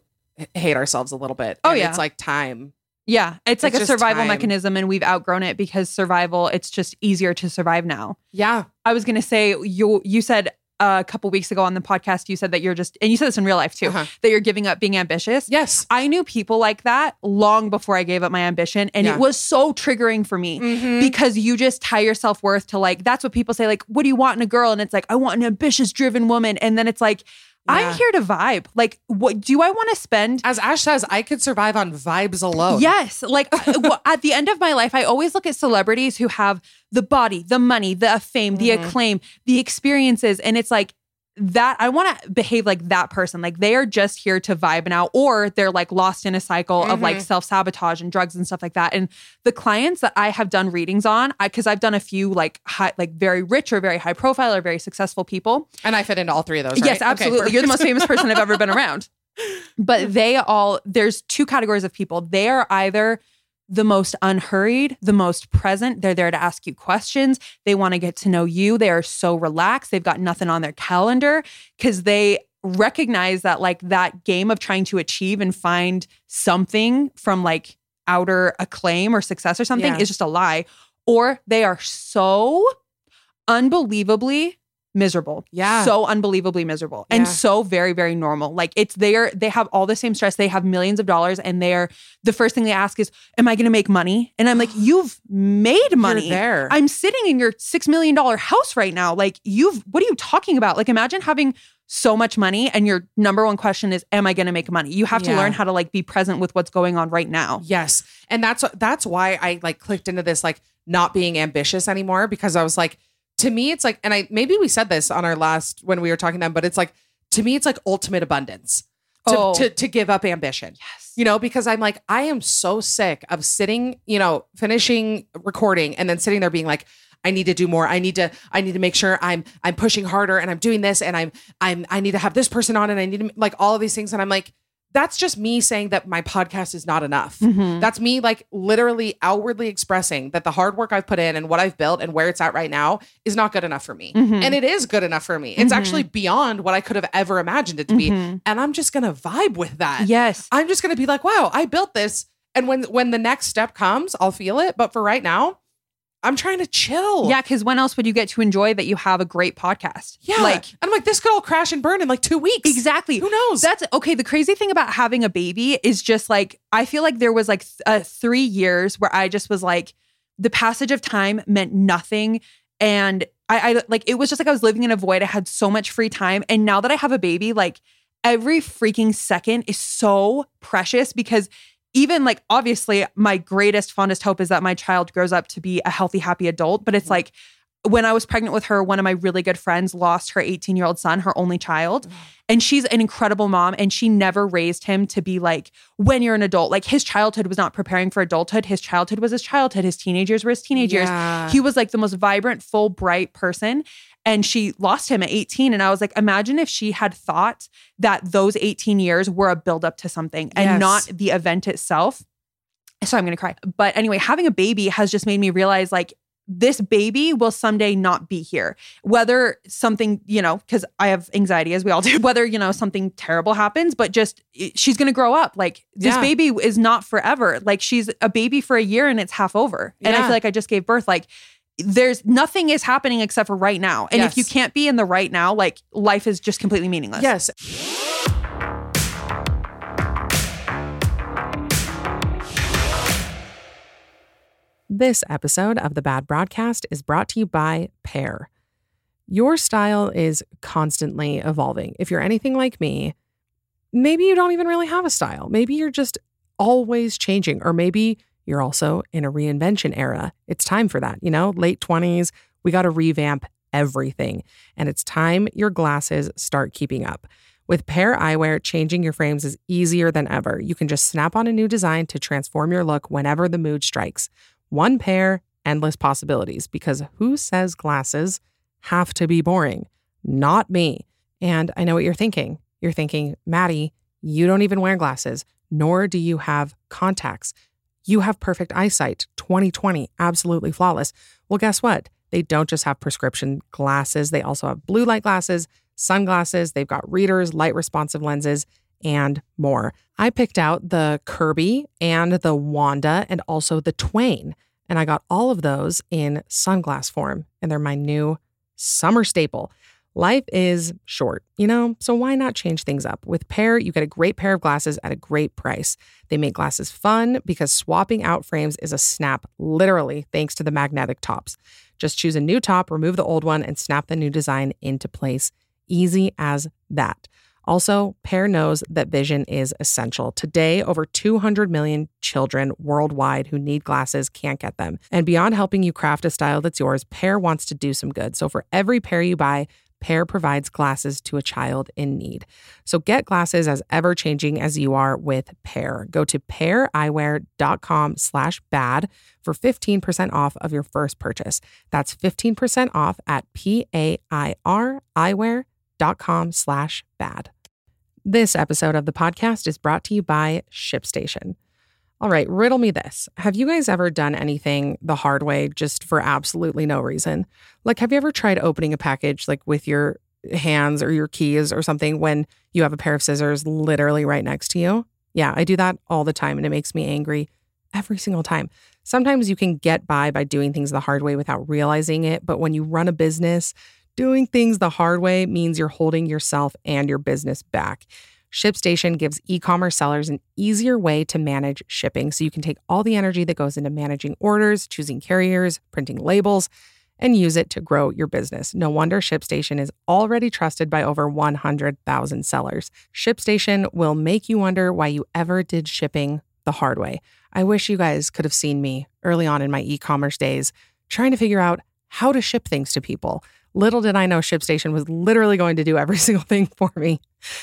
hate ourselves a little bit Oh, And yeah. it's like time Yeah, it's like a survival time. mechanism, and we've outgrown it because survival. It's just easier to survive now. Yeah. I was gonna say you. You said a couple weeks ago on the podcast, you said that you're just, and you said this in real life too, Uh-huh. that you're giving up being ambitious. Yes. I knew people like that long before I gave up my ambition, and Yeah. it was so triggering for me Mhm. because you just tie your self worth to like that's what people say. Like, what do you want in a girl? And it's like I want an ambitious, driven woman, and then it's like. Yeah. I'm here to vibe. Like, what do I want to spend As Ash says, I could survive on vibes alone. Yes. Like at the end of my life, I always look at celebrities who have the body, the money, the fame, the Mhm. acclaim, the experiences. And it's like that. I want to behave like that person. Like they are just here to vibe now, or they're like lost in a cycle of like Mhm. self sabotage and drugs and stuff like that. And the clients that I have done readings on, I because I've done a few like high, like very rich or very high profile or very successful people. And I fit into all three of those. Right? Yes, Okay, absolutely. You're the most famous person I've ever been around. But they all, there's two categories of people. They are either the most unhurried, the most present. They're there to ask you questions. They want to get to know you. They are so relaxed. They've got nothing on their calendar because they recognize that, like, that game of trying to achieve and find something from like outer acclaim or success or something Yeah. is just a lie. Or they are so unbelievably miserable. Yeah. So unbelievably miserable and Yeah. so very, very normal. Like it's there, they have all the same stress. They have millions of dollars and they're the first thing they ask is, Am I gonna make money? And I'm like, You've made money. You're there. I'm sitting in your six million dollar house right now. Like you've what are you talking about? Like imagine having so much money and your number one question is, Am I gonna make money? You have to learn how to like be present with what's going on right now. Yes. And that's that's why I like clicked into this like not being ambitious anymore because I was like to me it's like and I maybe we said this on our last when we were talking to them but it's like to me it's like ultimate abundance to Oh. to, to give up ambition. Yes. You know, because I'm like I am so sick of sitting, you know, finishing recording and then sitting there being like I need to do more. I need to I need to make sure I'm I'm pushing harder and I'm doing this and I'm I'm I need to have this person on and I need to like all of these things and I'm like that's just me saying that my podcast is not enough. Mhm. That's me like literally outwardly expressing that the hard work I've put in and what I've built and where it's at right now is not good enough for me. Mhm. And it is good enough for me. It's Mhm. actually beyond what I could have ever imagined it to be. Mhm. And I'm just going to vibe with that. Yes. I'm just going to be like, "Wow, I built this." And when when the next step comes, I'll feel it, but for right now, I'm trying to chill. Yeah, because when else would you get to enjoy that you have a great podcast? Yeah. Like I'm like this could all crash and burn in like 2 weeks. Exactly. Who knows? That's okay. The crazy thing about having a baby is just like, I feel like there was like th- uh, three years where I just was like, the passage of time meant nothing. And I, I like, it was just like I was living in a void. I had so much free time. And now that I have a baby, like every freaking second is so precious because even like obviously my greatest fondest hope is that my child grows up to be a healthy happy adult but it's mm-hmm. like when I was pregnant with her, one of my really good friends lost her 18 year old son, her only child. Mm-hmm. And she's an incredible mom. And she never raised him to be like, when you're an adult, like his childhood was not preparing for adulthood. His childhood was his childhood. His teenage years were his teenage years. Yeah. He was like the most vibrant, full, bright person. And she lost him at 18. And I was like, imagine if she had thought that those 18 years were a buildup to something and Yes. not the event itself. So I'm going to cry. But anyway, having a baby has just made me realize like, this baby will someday not be here. Whether something, you know, because I have anxiety as we all do, whether, you know, something terrible happens, but just she's going to grow up. Like this Yeah. baby is not forever. Like she's a baby for a year and it's half over. And I feel like I just gave birth. Like there's nothing is happening except for right now. And if you can't be in the right now, like life is just completely meaningless. Yes. This episode of the Bad Broadcast is brought to you by Pair. Your style is constantly evolving. If you're anything like me, maybe you don't even really have a style. Maybe you're just always changing, or maybe you're also in a reinvention era. It's time for that, you know, late 20s, we got to revamp everything. And it's time your glasses start keeping up. With Pair Eyewear, changing your frames is easier than ever. You can just snap on a new design to transform your look whenever the mood strikes. One pair, endless possibilities, because who says glasses have to be boring? Not me. And I know what you're thinking. You're thinking, Maddie, you don't even wear glasses, nor do you have contacts. You have perfect eyesight, 2020, absolutely flawless. Well, guess what? They don't just have prescription glasses, they also have blue light glasses, sunglasses, they've got readers, light responsive lenses, and more. I picked out the Kirby and the Wanda and also the Twain. And I got all of those in sunglass form, and they're my new summer staple. Life is short, you know, so why not change things up? With Pair, you get a great pair of glasses at a great price. They make glasses fun because swapping out frames is a snap, literally, thanks to the magnetic tops. Just choose a new top, remove the old one, and snap the new design into place. Easy as that. Also, Pair knows that vision is essential. Today, over 200 million children worldwide who need glasses can't get them. And beyond helping you craft a style that's yours, Pair wants to do some good. So for every pair you buy, Pair provides glasses to a child in need. So get glasses as ever changing as you are with Pair. Go to paireyewear.com slash bad for 15% off of your first purchase. That's 15% off at P-A-I-R eyewear.com slash bad. This episode of the podcast is brought to you by ShipStation. All right, riddle me this. Have you guys ever done anything the hard way just for absolutely no reason? Like, have you ever tried opening a package like with your hands or your keys or something when you have a pair of scissors literally right next to you? Yeah, I do that all the time and it makes me angry every single time. Sometimes you can get by by doing things the hard way without realizing it, but when you run a business, doing things the hard way means you're holding yourself and your business back. ShipStation gives e commerce sellers an easier way to manage shipping so you can take all the energy that goes into managing orders, choosing carriers, printing labels, and use it to grow your business. No wonder ShipStation is already trusted by over 100,000 sellers. ShipStation will make you wonder why you ever did shipping the hard way. I wish you guys could have seen me early on in my e commerce days trying to figure out how to ship things to people. Little did I know ShipStation was literally going to do every single thing for me.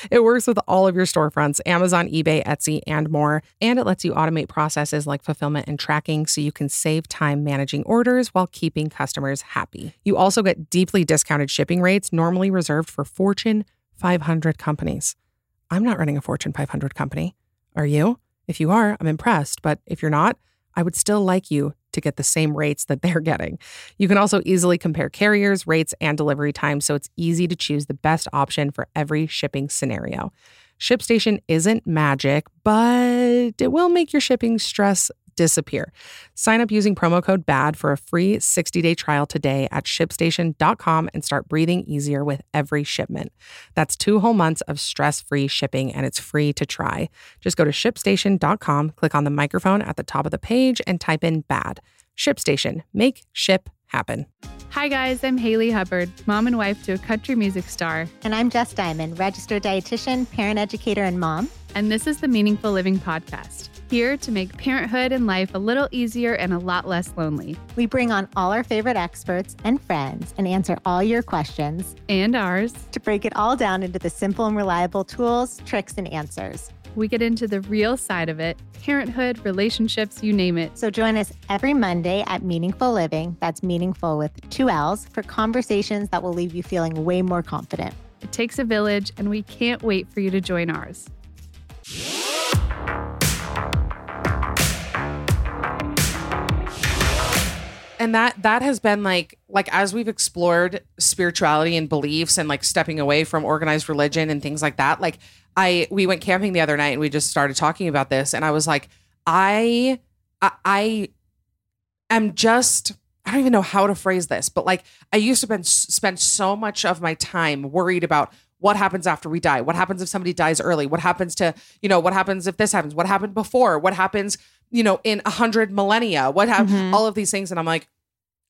It works with all of your storefronts, Amazon, eBay, Etsy, and more. And it lets you automate processes like fulfillment and tracking so you can save time managing orders while keeping customers happy. You also get deeply discounted shipping rates, normally reserved for Fortune 500 companies. I'm not running a Fortune 500 company. Are you? If you are, I'm impressed. But if you're not, I would still like you to get the same rates that they're getting. You can also easily compare carriers, rates, and delivery times, so it's easy to choose the best option for every shipping scenario. ShipStation isn't magic, but it will make your shipping stress disappear. Sign up using promo code BAD for a free 60-day trial today at shipstation.com and start breathing easier with every shipment. That's two whole months of stress-free shipping and it's free to try. Just go to shipstation.com, click on the microphone at the top of the page and type in BAD. ShipStation. Make ship happen. Hi guys, I'm Hayley Hubbard, mom and wife to a country music star. And I'm Jess Diamond, registered dietitian, parent educator, and mom. And this is the Meaningful Living Podcast here to make parenthood and life a little easier and a lot less lonely. We bring on all our favorite experts and friends and answer all your questions and ours to break it all down into the simple and reliable tools, tricks, and answers. We get into the real side of it parenthood, relationships, you name it. So join us every Monday at Meaningful Living, that's meaningful with two L's, for conversations that will leave you feeling way more confident. It takes a village, and we can't wait for you to join ours. And that that has been like like as we've explored spirituality and beliefs and like stepping away from organized religion and things like that like i we went camping the other night and we just started talking about this and i was like i i, I am just i don't even know how to phrase this but like i used to been, spend so much of my time worried about what happens after we die what happens if somebody dies early what happens to you know what happens if this happens what happened before what happens you know in a hundred millennia what have mm-hmm. all of these things and i'm like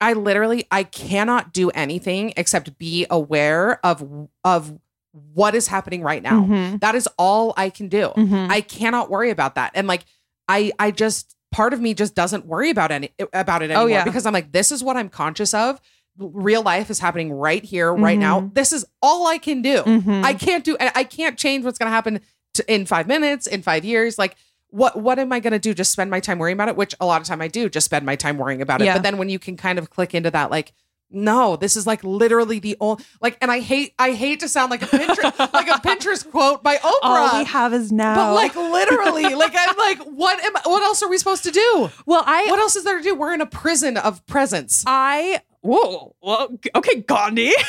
i literally i cannot do anything except be aware of of what is happening right now mm-hmm. that is all i can do mm-hmm. i cannot worry about that and like i i just part of me just doesn't worry about any about it oh, anymore oh, yeah. because i'm like this is what i'm conscious of real life is happening right here right mm-hmm. now this is all i can do mm-hmm. i can't do i can't change what's going to happen in five minutes in five years like what what am I going to do? Just spend my time worrying about it, which a lot of time I do. Just spend my time worrying about it. Yeah. But then when you can kind of click into that, like, no, this is like literally the only like, and I hate I hate to sound like a Pinterest like a Pinterest quote by Oprah. All we have is now, but like literally, like I'm like, what am what else are we supposed to do? Well, I what else is there to do? We're in a prison of presence. I whoa, well, okay, Gandhi.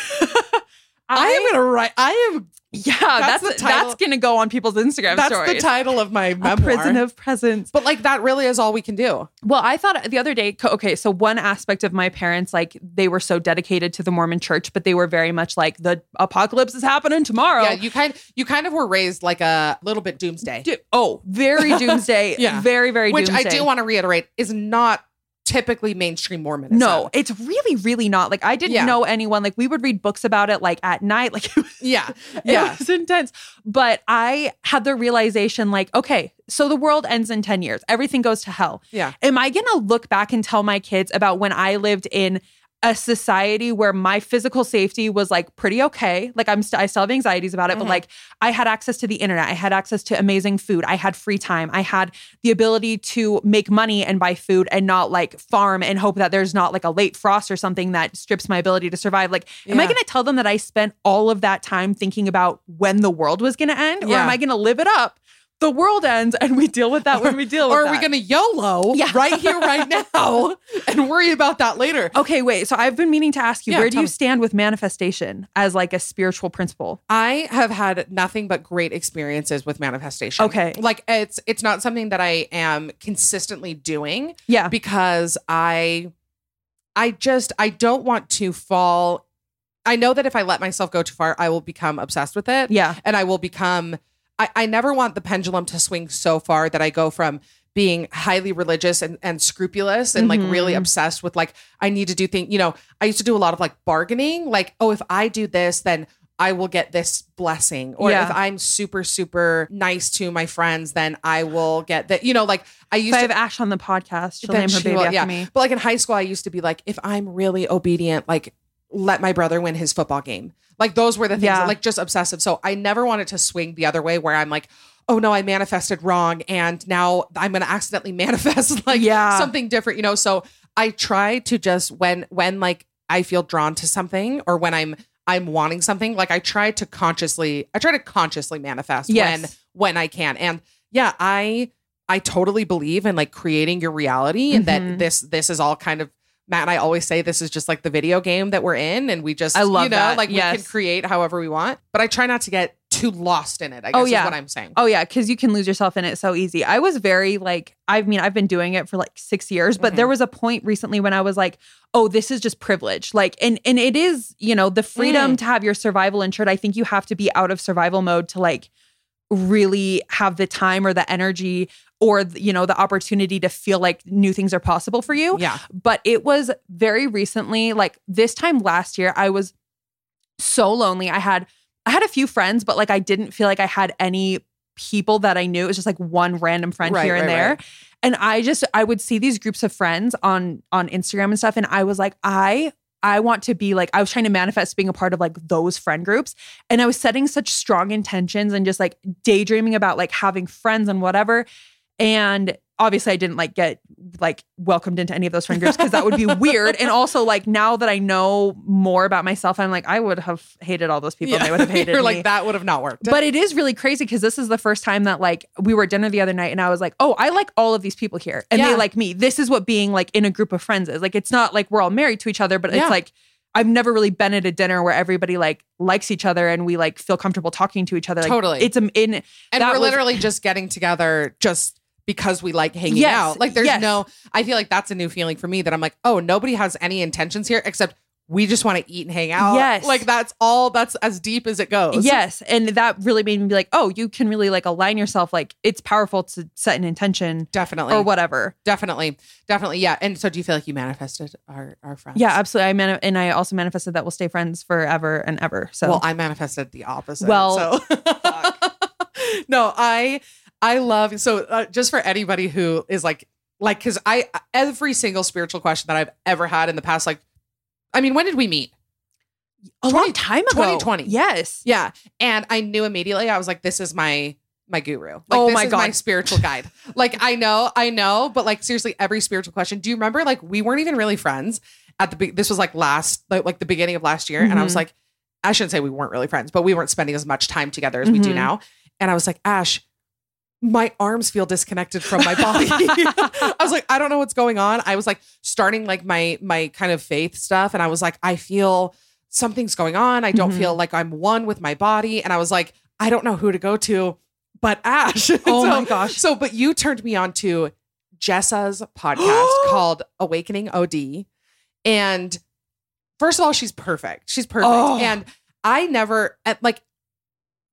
I, I am gonna write. I am Yeah, that's the that's, gonna go on people's Instagram That's stories. the title of my A memoir. prison of presence. but like that really is all we can do. Well, I thought the other day, okay, so one aspect of my parents, like they were so dedicated to the Mormon church, but they were very much like the apocalypse is happening tomorrow. Yeah, you kind you kind of were raised like a little bit doomsday. Do- oh, very doomsday. Yeah. Very, very which doomsday. I do want to reiterate is not typically mainstream Mormonism. No, it's really, really not. Like I didn't Yeah. know anyone. Like we would read books about it like at night. Like was, Yeah. it was intense. But I had the realization, like, okay, so the world ends in 10 years. Everything goes to hell. Yeah. Am I gonna look back and tell my kids about when I lived in a society where my physical safety was like pretty okay. Like I'm st- I still have anxieties about it, but Mhm. like I had access to the internet. I had access to amazing food. I had free time. I had the ability to make money and buy food and not like farm and hope that there's not like a late frost or something that strips my ability to survive. Like, am I going to tell them that I spent all of that time thinking about when the world was going to end, or am I going to live it up? The world ends, and we deal with that when we deal with or are that. we going to YOLO Yeah. right here, right now, and worry about that later? Okay, wait. So I've been meaning to ask you, Yeah, where do you me. stand with manifestation as like a spiritual principle? I have had nothing but great experiences with manifestation. Okay. Like it's it's not something that I am consistently doing Yeah. because I I just I don't want to fall I know that if I let myself go too far, I will become obsessed with it. Yeah. And I will become I, I never want the pendulum to swing so far that I go from being highly religious and, and scrupulous and like really Mhm. obsessed with like I need to do things, you know, I used to do a lot of like bargaining, like, oh, if I do this, then I will get this blessing. Or Yeah. if I'm super, super nice to my friends, then I will get that. You know, like I used I to have Ash on the podcast, she'll name her baby will- after yeah. me. But like in high school, I used to be like, if I'm really obedient, like let my brother win his football game. Like those were the things Yeah. that, like just obsessive. So I never wanted to swing the other way where I'm like, oh no, I manifested wrong. And now I'm gonna accidentally manifest like Yeah. something different, you know. So I try to just when when like I feel drawn to something or when I'm I'm wanting something, like I try to consciously, I try to consciously manifest Yes. when when I can. And yeah, I I totally believe in like creating your reality and Mhm. that this this is all kind of Matt and I always say this is just like the video game that we're in and we just I love you know that. like we can create however we want. But I try not to get too lost in it, I guess Oh, is yeah. what I'm saying. Oh yeah, because you can lose yourself in it so easy. I was very like, I mean, I've been doing it for like six years, but Mhm. there was a point recently when I was like, oh, this is just privilege. Like, and and it is, you know, the freedom Mm. to have your survival insured. I think you have to be out of survival mode to like really have the time or the energy or you know the opportunity to feel like new things are possible for you Yeah. but it was very recently like this time last year i was so lonely i had i had a few friends but like i didn't feel like i had any people that i knew it was just like one random friend Right, here and right, there right. and i just i would see these groups of friends on on instagram and stuff and i was like i I want to be like, I was trying to manifest being a part of like those friend groups. And I was setting such strong intentions and just like daydreaming about like having friends and whatever. And obviously I didn't like get like welcomed into any of those friend groups because that would be weird. And also like now that I know more about myself, I'm like, I would have hated all those people and they would have hated You're me. like that would have not worked. But it is really crazy because this is the first time that like we were at dinner the other night and I was like, oh, I like all of these people here and Yeah. they like me. This is what being like in a group of friends is. Like it's not like we're all married to each other, but Yeah. it's like I've never really been at a dinner where everybody like likes each other and we like feel comfortable talking to each other. Like, Totally. It's a, in and we're was- literally just getting together just because we like hanging Yes, out. Like there's yes. no I feel like that's a new feeling for me that I'm like, oh, nobody has any intentions here except we just want to eat and hang out. Yes. Like that's all that's as deep as it goes. Yes. And that really made me be like, oh, you can really like align yourself. Like it's powerful to set an intention Definitely. or whatever. Definitely. Definitely. Yeah. And so do you feel like you manifested our our friends? Yeah, absolutely. I man- and I also manifested that we'll stay friends forever and ever. So Well, I manifested the opposite. Well, so. no, I I love so uh, just for anybody who is like like because I every single spiritual question that I've ever had in the past, like, I mean, when did we meet? a 20 long time ago. 2020. Yes. Yeah, and I knew immediately. I was like, this is my my guru. Like, Oh this my is my God. spiritual guide. like, I know, I know, but like seriously, every spiritual question. Do you remember? Like, we weren't even really friends at the. be- This was like last, like, like the beginning of last year, and I was Mhm. like, I shouldn't say we weren't really friends, but we weren't spending as much time together as we do Mhm. now. And I was like, Ash. My arms feel disconnected from my body. I was like, I don't know what's going on. I was like starting like my my kind of faith stuff, and I was like, I feel something's going on. I don't Mhm. feel like I'm one with my body. And I was like, I don't know who to go to but Ash. Oh So- my gosh. So, but you turned me on to Jessa's podcast called Awakening OD. And first of all, she's perfect. She's perfect. Oh. And I never, like,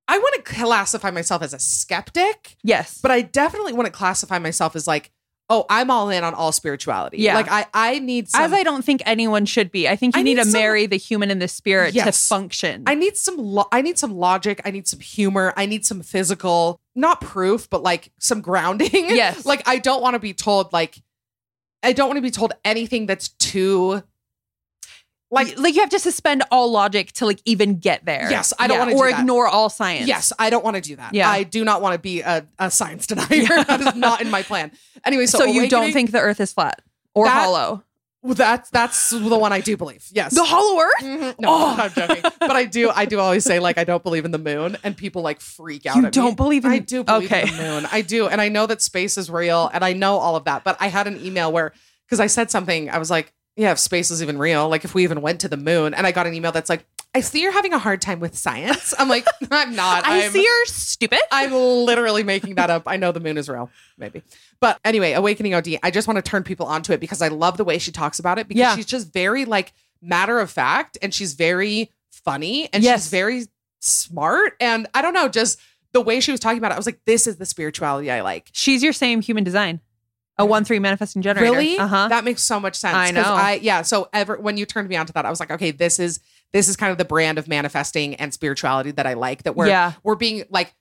I want to classify myself as a skeptic, Yes. but I definitely want to classify myself as like, oh, I'm all in on all spirituality. Yeah. Like, I, I need some. As I don't think anyone should be. I think you I need, need to some- marry the human and the spirit Yes. to function. I need some lo- I need some logic, I need some humor, I need some physical, not proof, but like some grounding. Yes. like I don't want to be told like I don't want to be told anything that's too like, like you have to suspend all logic to like even get there. Yes, I don't wanna or do that. ignore all science. Yes, I don't want to do that. Yeah. I do not want to be a, a science denier. that is not in my plan. Anyway, so, So, you don't think the Earth is flat or That- hollow? That's that's the one I do believe. Yes. The hollow Earth? Mhm. No, Oh. I'm joking. But I do I do always say like I don't believe in the moon and people like freak out You don't me. believe in- I do believe Okay. in the moon. I do. And I know that space is real and I know all of that. But I had an email where because I said something, I was like, yeah, if space is even real, like if we even went to the moon, and I got an email that's like, I see you're having a hard time with science. I'm like, I'm not. I I'm, see you're stupid. I'm literally making that up. I know the moon is real, maybe. But anyway, Awakening OD, I just want to turn people onto it because I love the way she talks about it because Yeah. she's just very like matter of fact and she's very funny and Yes. she's very smart. And I don't know, just the way she was talking about it, I was like, this is the spirituality I like. She's your same human design. A one three manifesting generator. Really? Uh huh. That makes so much sense. I know. I yeah. So ever when you turned me onto that, I was like, okay, this is this is kind of the brand of manifesting and spirituality that I like. That we're Yeah. we're being like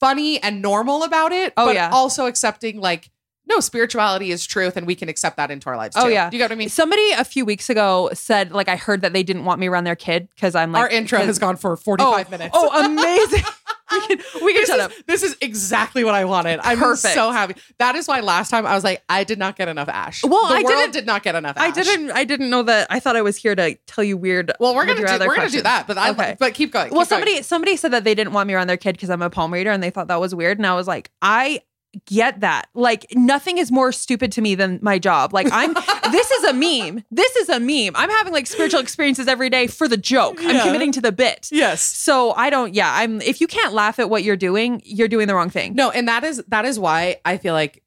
funny and normal about it, Oh, but yeah. also accepting like no spirituality is truth and we can accept that into our lives. Oh, too. yeah. Do you get what I mean? Somebody a few weeks ago said, like, I heard that they didn't want me around their kid because I'm like, our intro has gone for forty five oh, minutes. Oh, amazing. we um, can, we can shut is, up. this is exactly what I wanted. I'm Perfect. so happy. That is why last time I was like, I did not get enough ash. Well, the I didn't- did not get enough. I didn't. I didn't know that. I thought I was here to tell you weird. Well, we're gonna do, we're gonna do that, but I Okay. but keep going. well, keep going. somebody somebody said that they didn't want me around their kid because I'm a palm reader, and they thought that was weird. And I was like, I get that. Like, nothing is more stupid to me than my job. Like, I'm. this is a meme. This is a meme. I'm having like spiritual experiences every day for the joke. I'm committing to the bit. Yes. So I don't. Yeah. I'm. If you can't laugh at what you're doing, you're doing the wrong thing. No, and that is that is why I feel like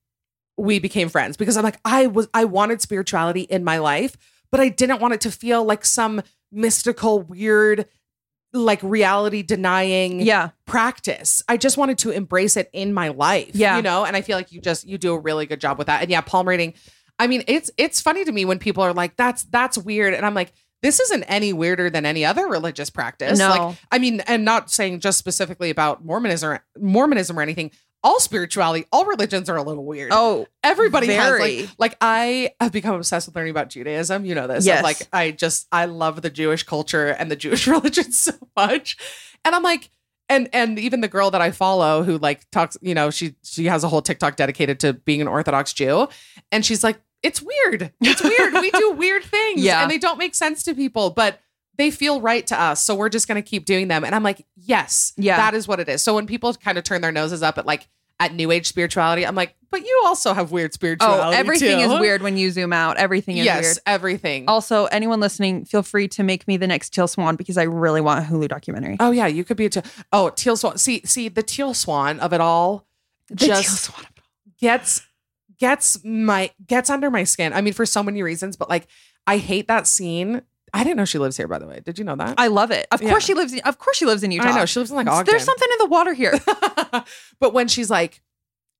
we became friends because I'm like I was I wanted spirituality in my life, but I didn't want it to feel like some mystical weird like reality denying Yeah. practice. I just wanted to embrace it in my life. Yeah. You know, and I feel like you just you do a really good job with that. And yeah, palm reading. I mean, it's it's funny to me when people are like, that's that's weird. And I'm like, this isn't any weirder than any other religious practice. No. Like, I mean, and not saying just specifically about Mormonism or Mormonism or anything. All spirituality, all religions are a little weird. Oh, Everybody has very. like like I have become obsessed with learning about Judaism. You know this. Yes. Like I just I love the Jewish culture and the Jewish religion so much. And I'm like and and even the girl that I follow who like talks, you know, she she has a whole TikTok dedicated to being an Orthodox Jew. And she's like, it's weird. It's weird. we do weird things. Yeah. And they don't make sense to people, but they feel right to us. So we're just gonna keep doing them. And I'm like, yes, Yeah. that is what it is. So when people kind of turn their noses up at like at new age spirituality, I'm like, but you also have weird oh, spirituality. oh, everything too. is weird when you zoom out. Everything is yes, weird. everything. Also, anyone listening, feel free to make me the next Teal Swan because I really want a Hulu documentary. Oh yeah, you could be a te- oh teal swan. See, see the teal swan of it all The Teal just Swan. gets gets my gets under my skin. I mean, for so many reasons, but like I hate that scene. I didn't know she lives here, by the way. Did you know that? I love it. Of Yeah. course she lives. In, of course she lives in Utah. I know she lives in like Ogden. There's something in the water here. but when she's like,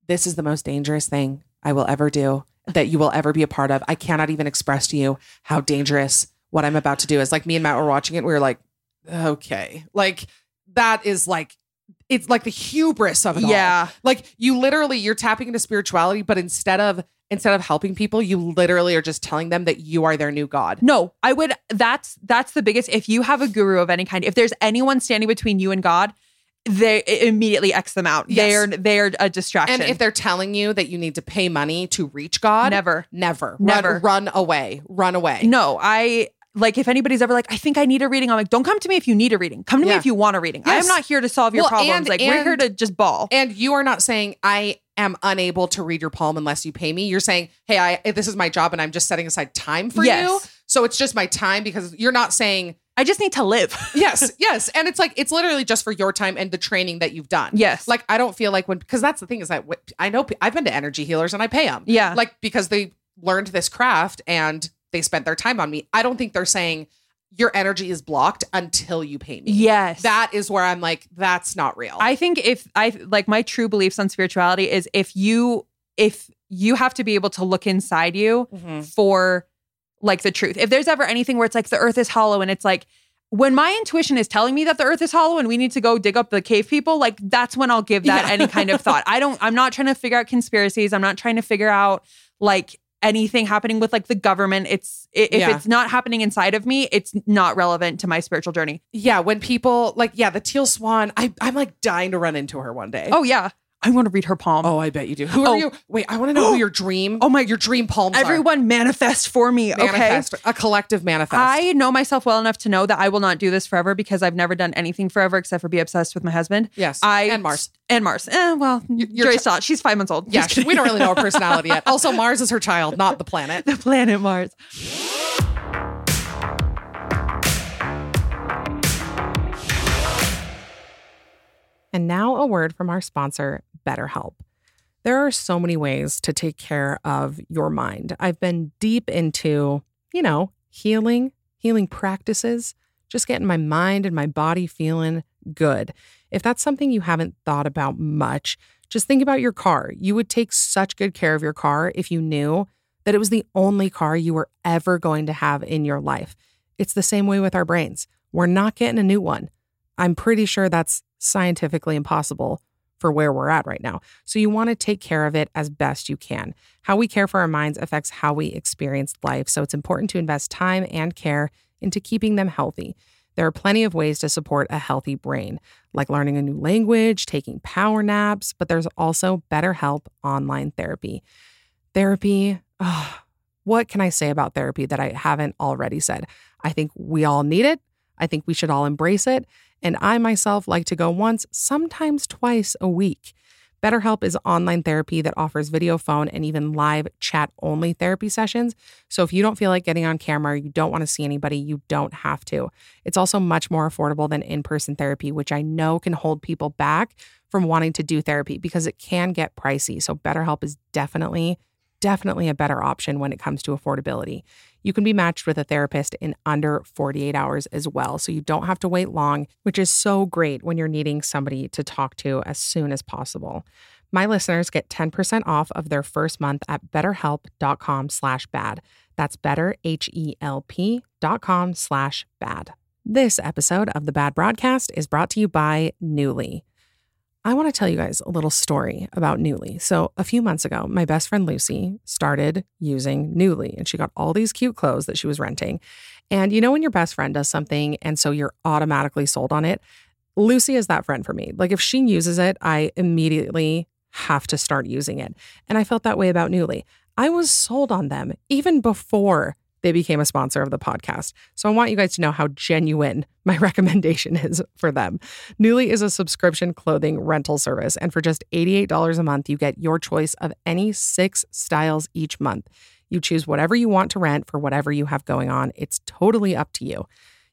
"This is the most dangerous thing I will ever do that you will ever be a part of," I cannot even express to you how dangerous what I'm about to do is. Like me and Matt were watching it, we were like, "Okay, like that is like." It's like the hubris of it all. Yeah. Like you literally you're tapping into spirituality, but instead of instead of helping people, you literally are just telling them that you are their new god. No, I would. That's that's the biggest. If you have a guru of any kind, if there's anyone standing between you and God, they immediately X them out. Yes. They're they're a distraction. And if they're telling you that you need to pay money to reach God, Never. never, Never. run, run away, run away. no, I like if anybody's ever like, I think I need a reading. I'm like, don't come to me if you need a reading. Come to me if you want a reading. I am not here to solve your Well, problems. and- like we're here to just ball. And you are not saying I am unable to read your palm unless you pay me. You're saying, hey, I eh, this is my job and I'm just setting aside time for Yes. you. So it's just my time because you're not saying I just need to live. yes, yes. And it's like, it's literally just for your time and the training that you've done. Yes. Like, I don't feel like when, because that's the thing is that I know I've been to energy healers and I pay them. Yeah. Like, because they learned this craft and they spent their time on me. I don't think they're saying your energy is blocked until you pay me. Yes. That is where I'm like, that's not real. I think if I like my true beliefs on spirituality is if you if you have to be able to look inside you Mhm. for like the truth. If there's ever anything where it's like the earth is hollow and it's like when my intuition is telling me that the earth is hollow and we need to go dig up the cave people, like that's when I'll give that Yeah. any kind of thought. I don't I'm not trying to figure out conspiracies. I'm not trying to figure out like anything happening with like the government. It's if Yeah. it's not happening inside of me, it's not relevant to my spiritual journey. yeah. When people, like, yeah, the teal swan, I, I'm like dying to run into her one day. Oh yeah. I want to read her palm. Oh, I bet you do. Who are Oh. you? Wait, I want to know who your dream. Oh my- your dream palms are. Everyone manifest for me, okay? a collective manifest. I know myself well enough to know that I will not do this forever because I've never done anything forever except for be obsessed with my husband. yes, I and Mars. and Mars. Eh, well, you're Joyce saw she's five months old. Yeah, we don't really know her personality yet. Also, Mars is her child, not the planet. the planet Mars. And now a word from our sponsor, BetterHelp. There are so many ways to take care of your mind. I've been deep into, you know, healing, healing practices, just getting my mind and my body feeling good. If that's something you haven't thought about much, just think about your car. You would take such good care of your car if you knew that it was the only car you were ever going to have in your life. It's the same way with our brains. We're not getting a new one. I'm pretty sure that's scientifically impossible for where we're at right now. So you want to take care of it as best you can. How we care for our minds affects how we experience life. So it's important to invest time and care into keeping them healthy. There are plenty of ways to support a healthy brain, like learning a new language, taking power naps, but there's also BetterHelp online therapy. Therapy, oh, what can I say about therapy that I haven't already said? I think we all need it. I think we should all embrace it. And I myself like to go once, sometimes twice a week. BetterHelp is online therapy that offers video, phone, and even live chat only therapy sessions. So if you don't feel like getting on camera, you don't want to see anybody, you don't have to. It's also much more affordable than in person therapy, which I know can hold people back from wanting to do therapy because it can get pricey. So BetterHelp is definitely, definitely a better option when it comes to affordability. You can be matched with a therapist in under 48 hours as well. So you don't have to wait long, which is so great when you're needing somebody to talk to as soon as possible. My listeners get 10% off of their first month at betterhelp.com slash bad. That's better, H-E-L-P dot com slash bad. This episode of the Bad Broadcast is brought to you by Nuuly. I want to tell you guys a little story about Nuuly. So, a few months ago, my best friend Lucy started using Nuuly and she got all these cute clothes that she was renting. And you know, when your best friend does something and so you're automatically sold on it, Lucy is that friend for me. Like, if she uses it, I immediately have to start using it. And I felt that way about Nuuly. I was sold on them even before they became a sponsor of the podcast. So I want you guys to know how genuine my recommendation is for them. Nuuly is a subscription clothing rental service, and for just $88 a month, you get your choice of any six styles each month. You choose whatever you want to rent for whatever you have going on. It's totally up to you.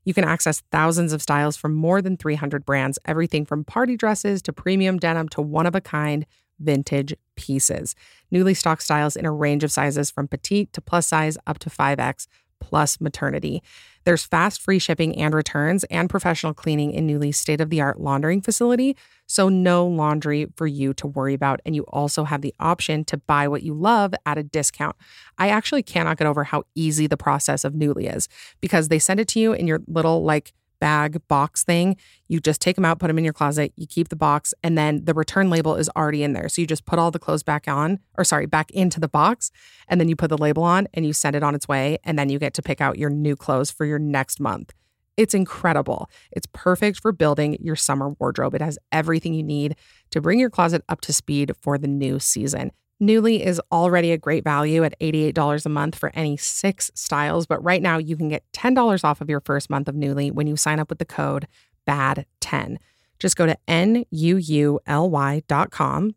You can access thousands of styles from more than 300 brands, everything from party dresses to premium denim to one of a kind vintage pieces. Nuuly stocked styles in a range of sizes from petite to plus size up to 5X plus maternity. There's fast free shipping and returns and professional cleaning in Nuuly's state of the art laundering facility. So, no laundry for you to worry about. And you also have the option to buy what you love at a discount. I actually cannot get over how easy the process of Newly is because they send it to you in your little, like, bag box thing. You just take them out, put them in your closet, you keep the box, and then the return label is already in there. So you just put all the clothes back on, or sorry, back into the box, and then you put the label on and you send it on its way. And then you get to pick out your new clothes for your next month. It's incredible. It's perfect for building your summer wardrobe. It has everything you need to bring your closet up to speed for the new season. Nuuly is already a great value at $88 a month for any six styles, but right now you can get $10 off of your first month of Nuuly when you sign up with the code BAD10. Just go to N-U-U-L-Y.com,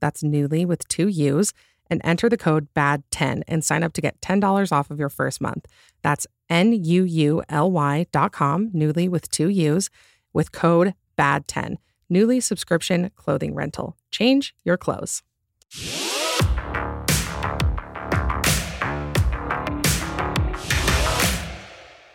that's Nuuly with two U's, and enter the code BAD10 and sign up to get $10 off of your first month. That's N-U-U-L-Y dot com, Nuuly with two U's, with code BAD10. Nuuly subscription clothing rental. Change your clothes.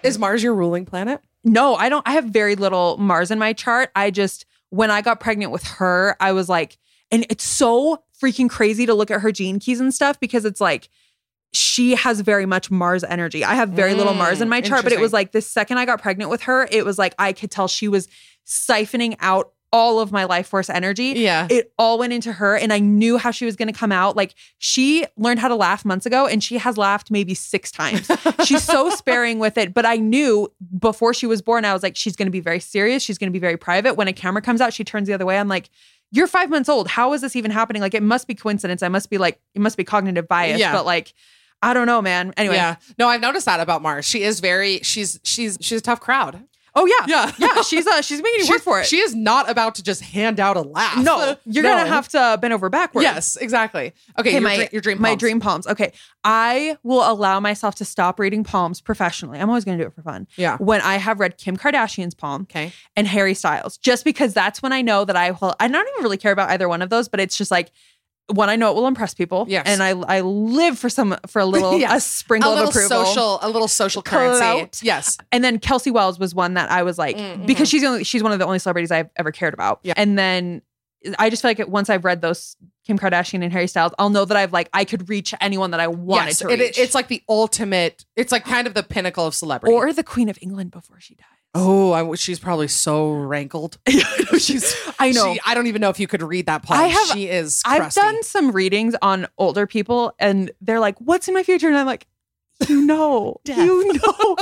Is Mars your ruling planet? No, I don't. I have very little Mars in my chart. I just, when I got pregnant with her, I was like, and it's so freaking crazy to look at her gene keys and stuff because it's like, she has very much Mars energy. I have very little Mars in mm, my chart, but it was like the second I got pregnant with her, it was like I could tell she was siphoning out all of my life force energy. Yeah. It all went into her and I knew how she was going to come out. Like she learned how to laugh months ago and she has laughed maybe 6 times. She's so sparing with it, but I knew before she was born I was like she's going to be very serious, she's going to be very private. When a camera comes out, she turns the other way. I'm like you're five months old. How is this even happening? Like, it must be coincidence. I must be like, it must be cognitive bias. Yeah. But like, I don't know, man. Anyway. Yeah. No, I've noticed that about Mars. She is very she's she's she's a tough crowd. Oh yeah. Yeah. Yeah. She's uh she's making you work for it. She is not about to just hand out a laugh. no, you're No. gonna have to bend over backwards. Yes, exactly. Okay, Okay, your, my dream, your dream my dream palms. Okay, I will allow myself to stop reading palms professionally. I'm always going to do it for fun. Yeah. When I have read Kim Kardashian's palm, Okay. and Harry Styles, just because that's when I know that I will. I don't even really care about either one of those, but it's just like when I know it will impress people. Yes. and I I live for some for a little a sprinkle a of approval. social, a little social currency. Clout. Yes. And then Kelsey Wells was one that I was like, Mm, because she's the only, she's one of the only celebrities I've ever cared about. Yeah. And then I just feel like once I've read those Kim Kardashian and Harry Styles, I'll know that I've like I could reach anyone that I wanted yes. to It- reach. it's like the ultimate. It's like kind of the pinnacle of celebrity. or the Queen of England before she dies. Oh, I, she's probably so rankled. she's. I know. she- I don't even know if you could read that palm. I have- She is. I've done some readings on older people, and they're like, "What's in my future?" And I'm like, "You know, you know,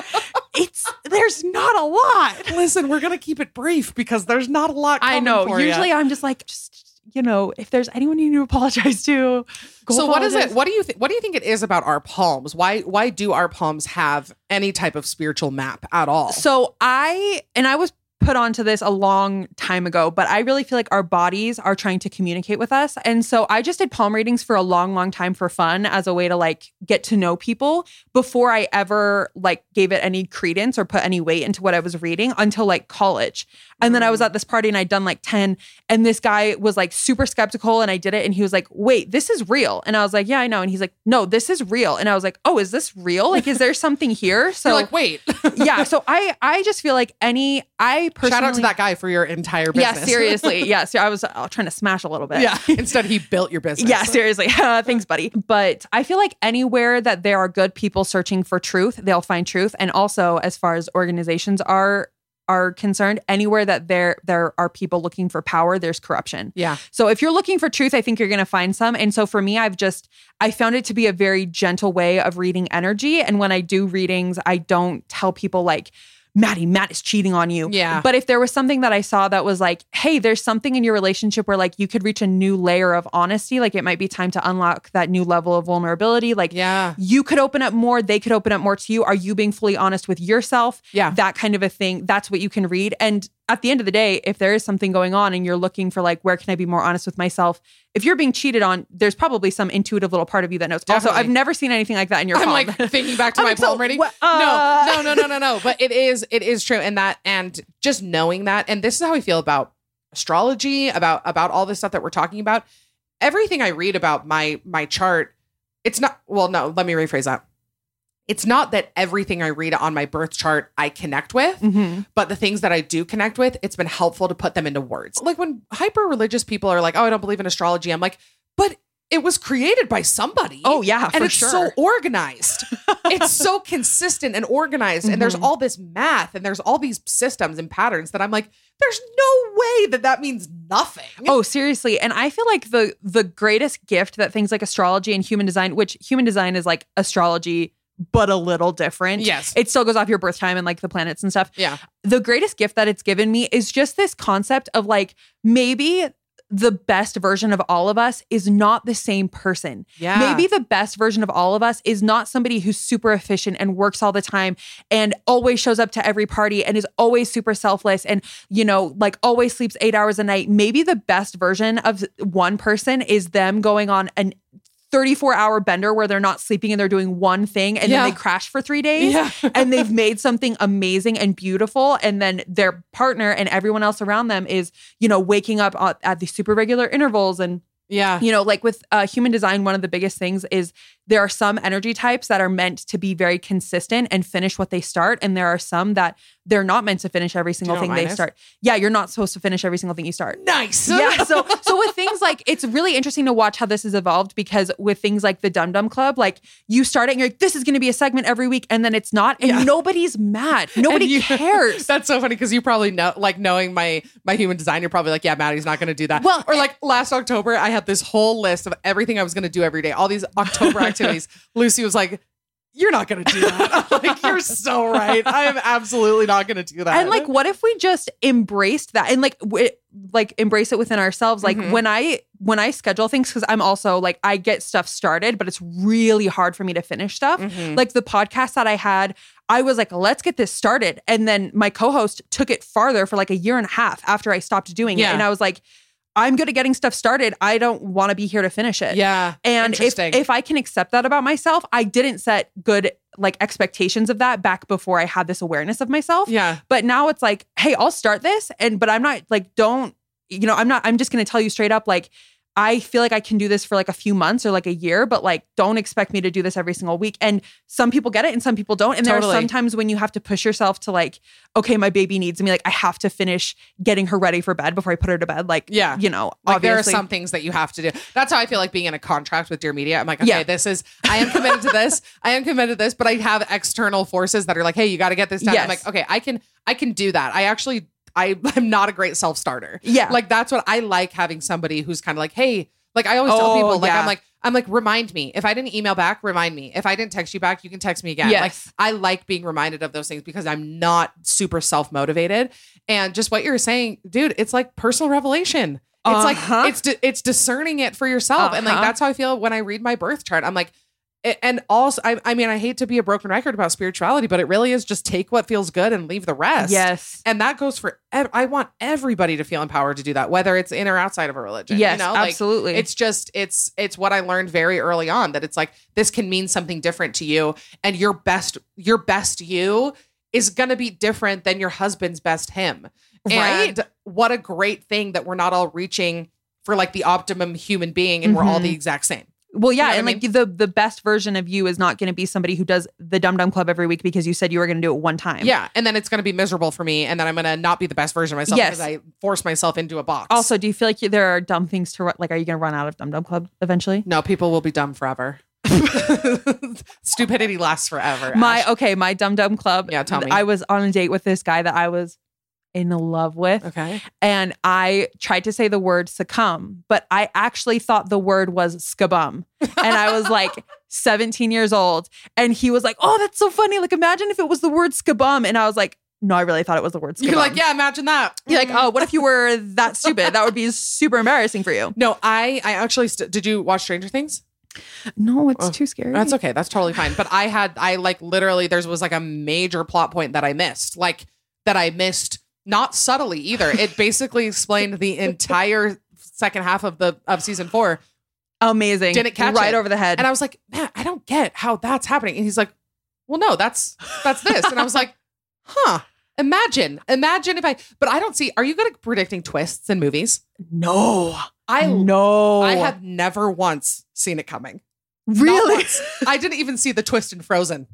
it's there's not a lot." Listen, we're gonna keep it brief because there's not a lot. I know. ya. Usually, I'm just like, just you know, if there's anyone you need to apologize to, go so what is it? What do you think? What do you think it is about our palms? Why why do our palms have any type of spiritual map at all? So I and I was put onto this a long time ago, but I really feel like our bodies are trying to communicate with us. And so I just did palm readings for a long, long time for fun as a way to like get to know people before I ever like gave it any credence or put any weight into what I was reading until like college. And then I was mm. at this party and I'd done like 10 and this guy was like super skeptical and I did it and he was like, "Wait, this is real." And I was like, "Yeah, I know." And he's like, "No, this is real." And I was like, "Oh, is this real? Like is there something here?" So You're like, wait. yeah, so I I just feel like any I personally Shout out to that guy for your entire business. Yeah, seriously. yes, I was uh, trying to smash a little bit. yeah. Instead, he built your business. Yeah, seriously. Thanks, buddy. But I feel like anywhere that there are good people searching for truth, they'll find truth. And also, as far as organizations are are concerned, anywhere that there there are people looking for power, there's corruption. Yeah. So if you're looking for truth, I think you're going to find some. And so for me, I've just I found it to be a very gentle way of reading energy. And when I do readings, I don't tell people like. Maddie, Matt is cheating on you. Yeah. But if there was something that I saw that was like, hey, there's something in your relationship where like you could reach a new layer of honesty, like it might be time to unlock that new level of vulnerability. Like, Yeah. you could open up more, they could open up more to you. Are you being fully honest with yourself? Yeah. That kind of a thing. That's what you can read. And at the end of the day, if there is something going on and you're looking for like, where can I be more honest with myself? If you're being cheated on, there's probably some intuitive little part of you that knows. Also, I've never seen anything like that in your life I'm like thinking back to I'm my like, so palm reading. what- uh, no, no, no, no, no, no. But it is, it is true, and that, and just knowing that, and this is how I feel about astrology, about about all this stuff that we're talking about. Everything I read about my my chart, it's not. Well, no. Let me rephrase that. It's not that everything I read on my birth chart I connect with, Mhm. but the things that I do connect with, it's been helpful to put them into words. Like when hyper religious people are like, "Oh, I don't believe in astrology," I'm like, "But it was created by somebody." Oh, yeah, and it's so organized. it's so consistent and organized, and there's Mhm. all this math and there's all these systems and patterns that I'm like, "There's no way that that means nothing." Oh, seriously. And I feel like the the greatest gift that things like astrology and human design, which human design is like astrology, but a little different. Yes. It still goes off your birth time and like the planets and stuff. yeah, The greatest gift that it's given me is just this concept of like maybe the best version of all of us is not the same person. yeah. Maybe the best version of all of us is not somebody who's super efficient and works all the time and always shows up to every party and is always super selfless and, you know, like always sleeps eight hours a night. Maybe the best version of one person is them going on an 34 hour bender where they're not sleeping and they're doing one thing and Yeah. then they crash for three days Yeah. and they've made something amazing and beautiful and then their partner and everyone else around them is you know waking up at, at these super regular intervals and Yeah. you know like with uh, human design one of the biggest things is there are some energy types that are meant to be very consistent and finish what they start and there are some that they're not meant to finish every single know thing they is? start yeah you're not supposed to finish every single thing you start Nice. yeah. So so with things like it's really interesting to watch how this has evolved because with things like the Dum Dum Club, like you start it and you're like, this is gonna be a segment every week, and then it's not, and Yeah. nobody's mad. Nobody you- cares. That's so funny because you probably know, like knowing my my human design, you're probably like, yeah, Maddie's not going to do that. Well, or like last October, I had this whole list of everything I was going to do every day, all these October activities. Lucy was like, "You're not going to do that." I'm like, you're so right. I am absolutely not going to do that. and like, what if we just embraced that and like w- like embrace it within ourselves? Like Mhm. when I when I schedule things, because I'm also like I get stuff started, but it's really hard for me to finish stuff. Mhm. Like the podcast that I had, I was like, let's get this started. And then my co-host took it farther for like a year and a half after I stopped doing Yeah. it. And I was like, I'm good at getting stuff started. I don't want to be here to finish it. yeah, And if if I can accept that about myself, I didn't set good like expectations of that back before I had this awareness of myself. yeah, But now it's like, hey, I'll start this and but I'm not like don't you know, I'm not I'm just going to tell you straight up like I feel like I can do this for like a few months or like a year, but like don't expect me to do this every single week. And some people get it and some people don't. And there are sometimes when you have to push yourself to like, okay, my baby needs me. Like I have to finish getting her ready for bed before I put her to bed. Like, Yeah. you know, like there are some things that you have to do. That's how I feel like being in a contract with Dear Media. I'm like, okay, Yeah. this is I am committed to this. I am committed to this, but I have external forces that are like, hey, you got to get this done. I'm like, okay, I can I can do that. I actually I I'm not a great self starter. Yeah. like that's what I like having somebody who's kind of like, hey, like I always tell Oh, people, like yeah. I'm like. I'm like, remind me. If I didn't email back, remind me. If I didn't text you back, you can text me again. Like, Yes. I like being reminded of those things because I'm not super self motivated. And just what you're saying, dude, it's like personal revelation. It's Uh-huh. like it's it's discerning it for yourself, and like Uh-huh. that's how I feel when I read my birth chart. I'm like, and also, I, I mean, I hate to be a broken record about spirituality, but it really is just take what feels good and leave the rest. Yes. and that goes for. ev- I want everybody to feel empowered to do that, whether it's in or outside of a religion. Yes, you know? Like, absolutely. it's just it's it's what I learned very early on that it's like this can mean something different to you, and your best your best you is gonna be different than your husband's best him. Right. And what a great thing that we're not all reaching for like the optimum human being and we're all Mhm. the exact same. Well, yeah, know what and I like the the best version of you is not going to be somebody who does the Dum Dum Club every week because you said you were going to do it one time. Yeah. And then it's going to be miserable for me. And then I'm going to not be the best version of myself Yes. because I force myself into a box. Also, do you feel like you, there are dumb things to like? Are you going to run out of Dum Dum Club eventually? no, people will be dumb forever. Stupidity lasts forever. My Ash. okay, my Dum Dum Club. Yeah, tell me. I was on a date with this guy that I was in love with, Okay. and I tried to say the word succumb, but I actually thought the word was skabum, and I was like. 17 years old and he was like oh that's so funny like imagine if it was the word skabum and i was like no i really thought it was the word skabum You're like, yeah, imagine that. You're like, oh, what if you were that stupid? That would be super embarrassing for you. No, I I actually st- did you watch Stranger Things? No, it's Oh, too scary. That's okay. That's totally fine. But I had I like literally there was like a major plot point that I missed. Like that I missed not subtly either. It basically explained the entire second half of the of season 4. Amazing. Didn't catch right it. over the head. And I was like, "Man, I don't get how that's happening." And he's like, "Well, no, that's that's this." And I was like, "Huh. Imagine. Imagine if I but I don't see are you good at predicting twists in movies?" no, I no. I have never once seen it coming. Really. I didn't even see the twist in Frozen.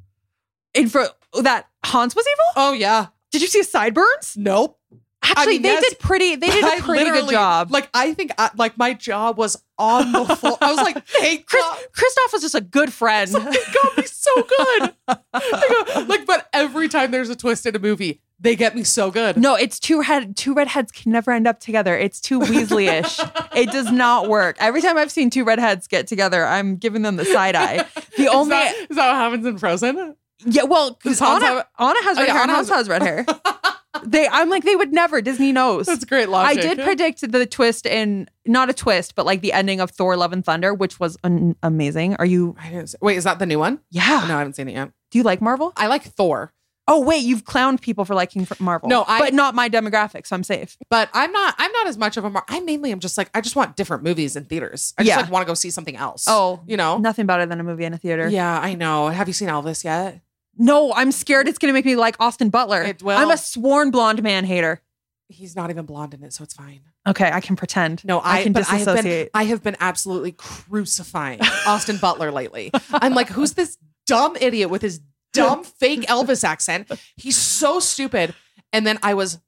in for that Hans was evil. Oh yeah. Did you see sideburns? Nope. Actually, mean, they yes, did pretty. They did a pretty good job. Like I think I, like my jaw was on the floor. I was like, "Hey, Chris, Kristoff was just a good friend. They got me so good. I go, like, but every time there's a twist in a movie, they get me so good. No, it's two red two redheads can never end up together. It's too Weasley-ish. it does not work. Every time I've seen two redheads get together, I'm giving them the side eye. The Is only that, is that what happens in Frozen? Yeah, well, because Anna, have- Anna has Oh, red yeah, hair Anna Hans has- has red hair. they, I'm like, they would never. Disney knows. That's great I logic. did predict the twist in not a twist, but like the ending of Thor: Love and Thunder, which was amazing. Are you? I Wait, is that the new one? Yeah. No, I haven't seen it yet. Do you like Marvel? I like Thor. Oh wait, you've clowned people for liking Marvel. No, I- but not my demographic, so I'm safe. But I'm not. I'm not as much of a. Mar- I mainly am just like I just want different movies in theaters. I just Yeah. like want to go see something else. Oh, you know. Nothing better than a movie in a theater. Yeah, I know. Have you seen Elvis yet? No, I'm scared it's gonna make me like Austin Butler. It will. I'm a sworn blonde man hater. He's not even blonde in it, so it's fine. Okay, I can pretend. No, I, can but I have been disassociate. I have been absolutely crucifying Austin Butler lately. I'm like, who's this dumb idiot with his dumb fake Elvis accent? He's so stupid. And then I was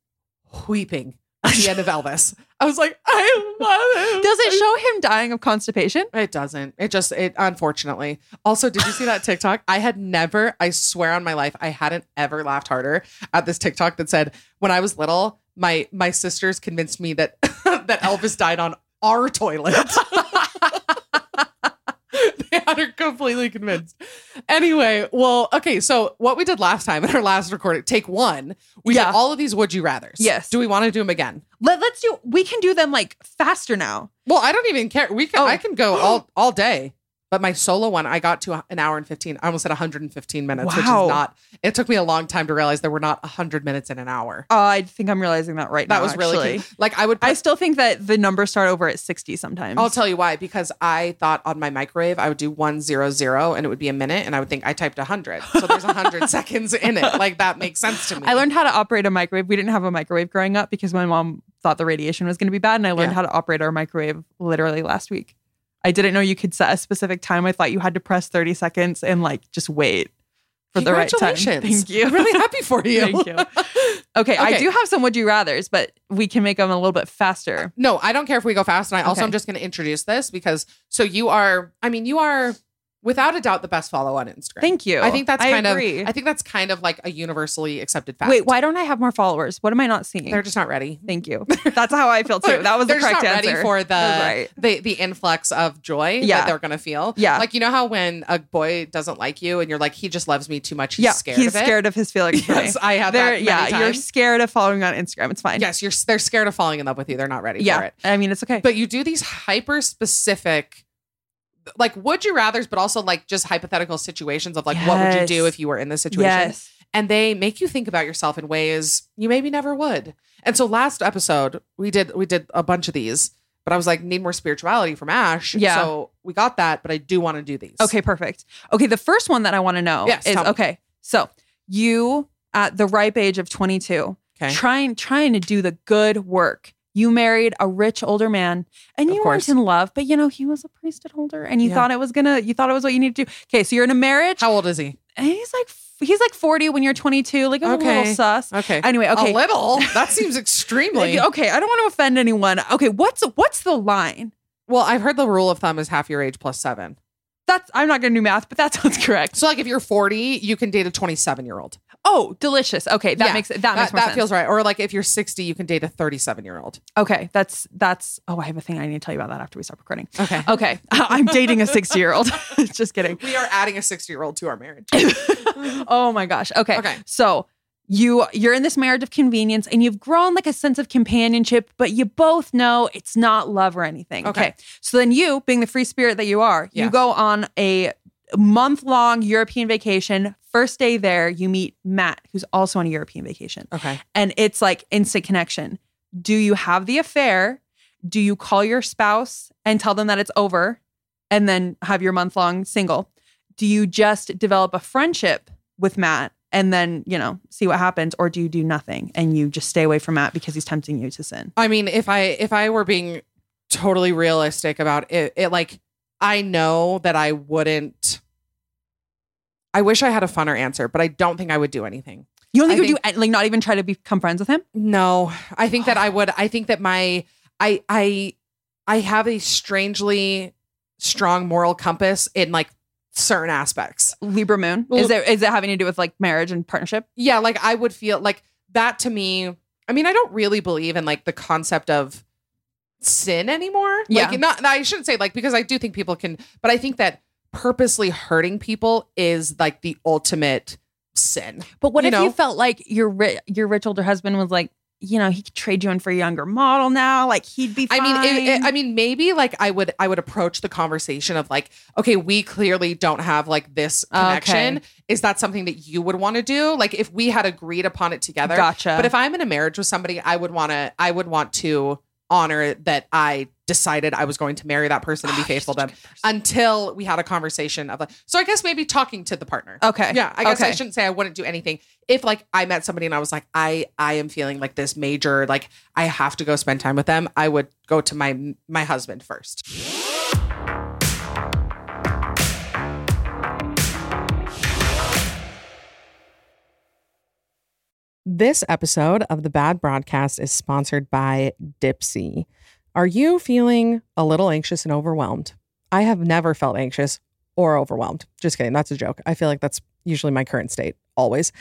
weeping at the end of Elvis. I was like, I love him. Does it show him dying of constipation? It doesn't. It just it unfortunately. Also, did you see that TikTok? I had never, I swear on my life, I hadn't ever laughed harder at this TikTok that said, when I was little, my my sisters convinced me that that Elvis died on our toilet. her completely convinced. Anyway, well, okay, so what we did last time in our last recording, take one, we Yeah. did all of these would you rather's. Yes. Do we want to do them again? Let, let's do. We can do them like faster now. Well, I don't even care. We can. Oh. I can go all all day. But my solo one, I got to an hour and fifteen. I almost said 115 minutes, which is not. It took me a long time to realize there were not 100 minutes in an hour. Uh, I think I'm realizing that right That now. That was really cute. Like I would. I still think that the numbers start over at 60 sometimes. I'll tell you why. Because I thought on my microwave I would do one zero zero and it would be a minute, and I would think I typed 100, so there's 100 seconds in it. Like that makes sense to me. I learned how to operate a microwave. We didn't have a microwave growing up because my mom thought the radiation was going to be bad, and I learned Yeah. how to operate our microwave literally last week. I didn't know you could set a specific time. I thought you had to press 30 seconds and like just wait for the right time. Thank you. I'm really happy for you. Thank you. Okay, I do have some would you rather's, but we can make them a little bit faster. No, I don't care if we go fast. And I also Okay. am just going to introduce this because so you are, I mean, you are without a doubt the best follow on Instagram. Thank you. I think that's I kind agree. of, I think that's kind of like a universally accepted fact. Wait, why don't I have more followers? What am I not seeing? They're just not ready. Thank you. That's how I feel too. That was the correct not answer. ready for the, right. the the influx of joy Yeah. that they're gonna feel. Yeah. like you know how when a boy doesn't like you and you're like he just loves me too much. He's yeah, scared. he's of it. scared of his feelings. for. Yes, I have They're- that. yeah, many you're scared of following on Instagram. It's fine. Yes, you're. They're scared of falling in love with you. They're not ready for yeah. it. I mean, it's okay. but you do these hyper specific like would you rather's but also like just hypothetical situations of like what would you do if you were in this situation yes, and they make you think about yourself in ways you maybe never would and so last episode we did we did a bunch of these but i was like need more spirituality from ash Yeah. so we got that but i do want to do these Okay, perfect. Okay, the first one that I want to know Yes, is okay. So you at the ripe age of 22, okay trying trying to do the good work. You married a rich older man, and you weren't in love, but you know he was a priesthood holder, and you Yeah. thought it was gonna. You thought it was what you needed to do. Okay, so you're in a marriage, how old is he and he's like he's like 40 when you're 22, like a Okay. little sus. okay Anyway, okay, a little that seems extremely okay. I don't want to offend anyone. Okay, what's what's the line? well i've heard the rule of thumb is half your age plus seven That's I'm not gonna do math, but that sounds correct. so like if you're 40 you can date a 27 year old Oh, delicious. Okay, that Yeah, makes that, makes more that sense. feels right. Or like if you're 60, you can date a 37 year old. Okay, that's that's. Oh, I have a thing I need to tell you about that after we stop recording. Okay. Okay, I'm dating a 60 year old. Just kidding. We are adding a 60 year old to our marriage. oh my gosh. Okay. Okay. So you you're in this marriage of convenience and you've grown like a sense of companionship, but you both know it's not love or anything. Okay. So then you, being the free spirit that you are, you go on a month long European vacation. First day there, you meet Matt, who's also on a European vacation. Okay. and it's like instant connection. Do you have the affair? Do you call your spouse and tell them that it's over and then have your month long single? Do you just develop a friendship with Matt and then, you know, see what happens? Or do you do nothing and you just stay away from Matt because he's tempting you to sin? I mean, if I if I were being totally realistic about it, it like I know that I wouldn't. I wish I had a funner answer, but I don't think I would do anything. You don't think I you would do, like, not even try to become friends with him? No, I think that I would. I think that my I I I have a strangely strong moral compass in like certain aspects. Libra moon? Is it is it having to do with like marriage and partnership? Yeah, like I would feel like that to me. I mean, I don't really believe in like the concept of sin anymore. Yeah. Like not I shouldn't say like because I do think people can, but I think that purposely hurting people is like the ultimate sin. But what You if know? you felt like your ri- your rich older husband was like, you know, he could trade you in for a younger model now. Like he'd be I mean, it, it- I mean, maybe like I would, I would approach the conversation of like, okay, we clearly don't have like this oh, connection. Okay. Is that something that you would want to do? Like, if we had agreed upon it together, Gotcha. But if I'm in a marriage with somebody, I would want to, I would want to honor that I decided I was going to marry that person and be faithful to them until we had a conversation of like. So I guess maybe talking to the partner. Okay. Yeah, I guess I shouldn't say I wouldn't do anything. If like I met somebody and I was like, I I am feeling like this major, like I have to go spend time with them, I would go to my my husband first. This episode of the Bad Broadcast is sponsored by Dipsea. Are you feeling a little anxious and overwhelmed? I have never felt anxious or overwhelmed. Just kidding. That's a joke. I feel like that's usually my current state, always.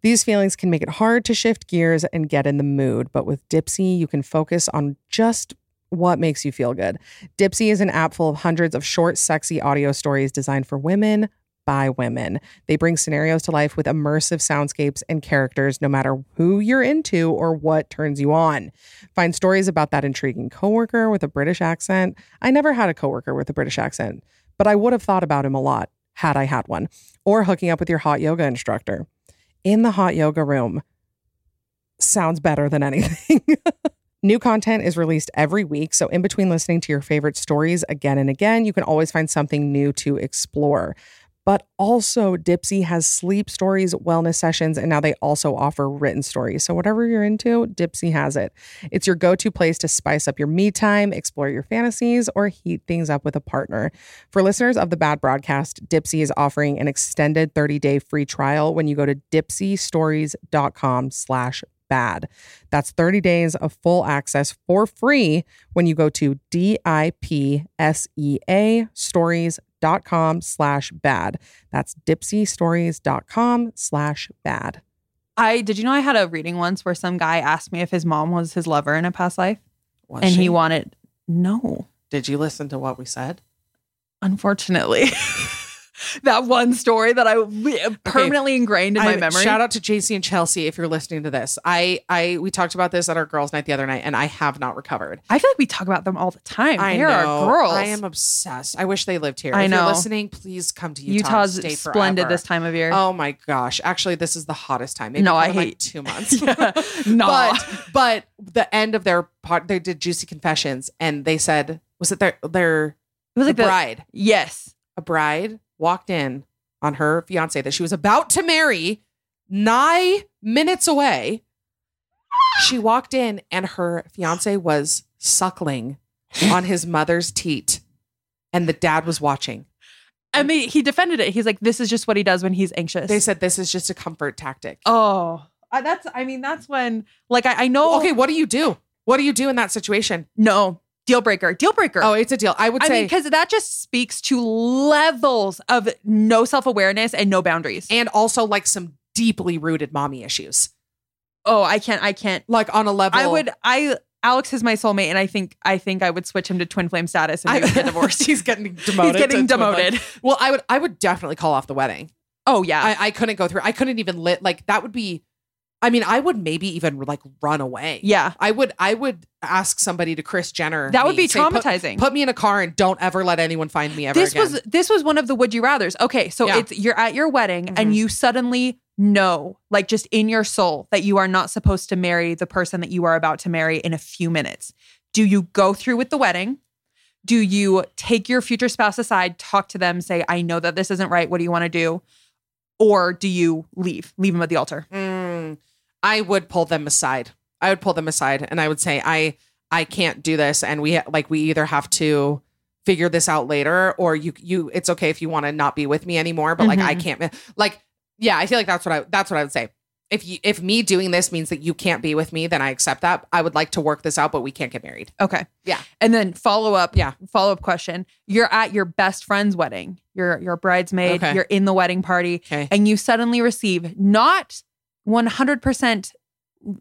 These feelings can make it hard to shift gears and get in the mood, but with Dipsea, you can focus on just what makes you feel good. Dipsea is an app full of hundreds of short, sexy audio stories designed for women by women. They bring scenarios to life with immersive soundscapes and characters, no matter who you're into or what turns you on. Find stories about that intriguing coworker with a British accent. I never had a coworker with a British accent, but I would have thought about him a lot had I had one. Or hooking up with your hot yoga instructor. In the hot yoga room sounds better than anything. New content is released every week, so in between listening to your favorite stories again and again, you can always find something new to explore. But also, Dipsea has sleep stories, wellness sessions, and now they also offer written stories. So, whatever you're into, Dipsea has it. It's your go to place to spice up your me time, explore your fantasies, or heat things up with a partner. For listeners of the Bad Broadcast, Dipsea is offering an extended 30 day free trial when you go to dipseastories.com slash bad. That's 30 days of full access for free when you go to D-I-P-S-E-A stories.com slash bad. That's dipseastories.com slash bad. I did you know I had a reading once where some guy asked me if his mom was his lover in a past life, Was and she? he wanted no. Did you listen to what we said? Unfortunately, that one story that I permanently ingrained in my memory. Shout out to JC and Chelsea if you're listening to this. I I we talked about this at our girls' night the other night, and I have not recovered. I feel like we talk about them all the time. I They're know. our girls. I am obsessed. I wish they lived here. I if know. you're listening, please come to Utah. Utah's splendid forever. this time of year. Oh my gosh! Actually, this is the hottest time. Maybe No, I in, like hate- two months. Yeah. Nah. but but the end of their part, they did juicy confessions, and they said, was it their their it was the like the bride? Yes. A bride walked in on her fiance that she was about to marry, nine minutes away. She walked in, and her fiance was suckling on his mother's teat, and the dad was watching. I mean, he defended it. He's like, this is just what he does when he's anxious. They said this is just a comfort tactic. oh, I- that's, I mean, that's when, like, I, I know. Okay, what do you do? What do you do in that situation? No, deal breaker. Deal breaker. Oh, it's a deal. I would I say, because that just speaks to levels of no self awareness and no boundaries. and also like some deeply rooted mommy issues, oh, I can't, I can't. like on a level. I would, I, Alex is my soulmate, and I think, I think I would switch him to twin flame status and we get divorced. He's getting demoted. He's getting to twin flame. demoted. Well, I would. I would definitely call off the wedding. Oh yeah, I, I couldn't go through. I couldn't even lit. Like that would be. I mean, I would maybe even like run away. yeah. I would. I would ask somebody to Kris Jenner. That would be say, traumatizing. Put, me in a car and don't ever let anyone find me ever this again. was this was one of the would you rather's. Okay, so Yeah. it's you're at your wedding Mhm. and you suddenly know, like just in your soul, that you are not supposed to marry the person that you are about to marry in a few minutes. Do you go through with the wedding? Do you take your future spouse aside, talk to them, say, "I know that this isn't right. What do you want to do?" Or do you leave? Leave them at the altar. Mm, I would pull them aside. I would pull them aside, and I would say, I I can't do this, and we like we either have to figure this out later, or you you it's okay if you want to not be with me anymore, but like I Mhm. can't like yeah, I feel like that's what I that's what I would say. If you if me doing this means that you can't be with me, then I accept that. I would like to work this out, but we can't get married. Okay. Yeah. And then follow up. Yeah. Follow up question. You're at your best friend's wedding. You're a bridesmaid. Okay. You're in the wedding party. Okay. And you suddenly receive not 100%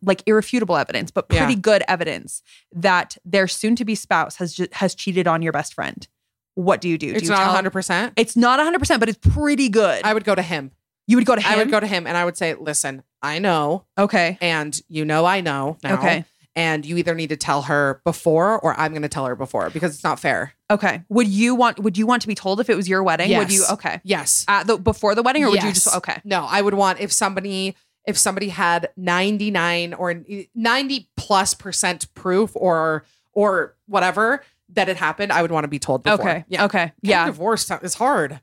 like irrefutable evidence, but Yeah. pretty good evidence that their soon to be spouse has ju- has cheated on your best friend. What do you do? do It's you not tell- hundred percent. It's not 100%, but it's pretty good. I would go to him. You would go to him. I would go to him and I would say, "Listen, I know, Okay. and you know I know now, Okay. and you either need to tell her before or I'm going to tell her before because it's not fair." Okay. Would you want would you want to be told if it was your wedding? Would you okay. Yes. The before the wedding or would you just okay. No, I would want if somebody if somebody had 99 or 90 plus percent proof or or whatever that it happened, I would want to be told before. Okay. Yeah. Okay. Getting Yeah. Divorce is hard.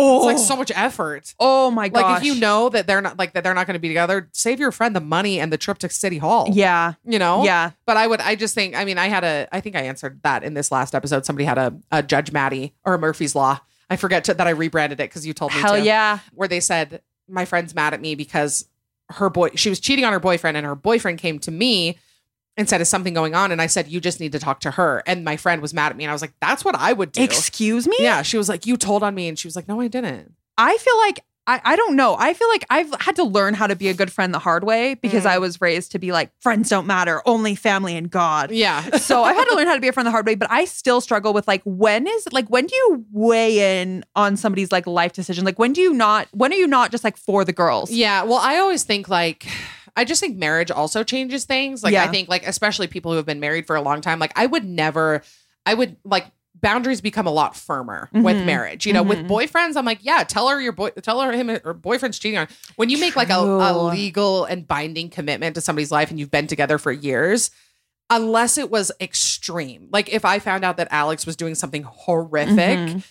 Oh, It's like so oh. much effort. Oh my gosh. Like if you know that they're not like that they're not going to be together, save your friend the money and the trip to City Hall. Yeah. You know? Yeah. But I would I just think I mean I had a I think I answered that in this last episode. Somebody had a, a Judge Maddie or a Murphy's Law. I forget to, that I rebranded it because you told me Hell to yeah. where they said my friend's mad at me because her boy she was cheating on her boyfriend and her boyfriend came to me and said is something going on and I said you just need to talk to her and my friend was mad at me and I was like that's what I would do. Excuse me? yeah, she was like you told on me and she was like no I didn't. I feel like I, I don't know. I feel like I've had to learn how to be a good friend the hard way because Mm. I was raised to be like friends don't matter, only family and God. Yeah. so I've had to learn how to be a friend the hard way, but I still struggle with like when is like when do you weigh in on somebody's like life decision? Like when do you not when are you not just like for the girls? Yeah. Well, I always think like I just think marriage also changes things. Like Yeah. I think like especially people who have been married for a long time, like I would never I would like boundaries become a lot firmer with Mhm. marriage. You know, with Mhm. boyfriends, I'm like, yeah, tell her your boy tell her him or boyfriend's cheating on. When you make like a, a legal and binding commitment to somebody's life and you've been together for years, unless it was extreme. Like if I found out that Alex was doing something horrific, Mhm.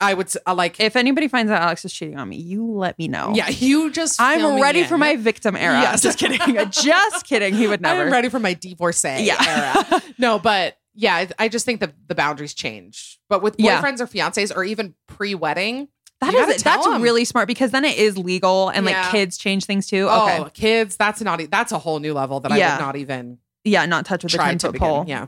I would uh, like If anybody finds out Alex is cheating on me, you let me know. yeah, you just I'm ready in. for my victim era. Yes. Just kidding. just kidding. He would never. I'm ready for my divorcee Yeah. era. No, but yeah, I- I just think that the boundaries change. But with Yeah. boyfriends or fiancés or even pre-wedding, That You is gotta tell really smart because then it is legal and Yeah. like kids change things too. Oh, okay. oh, kids, that's not that's a whole new level that I Yeah. would not even Yeah, not touch with the try ten to foot pole. Yeah,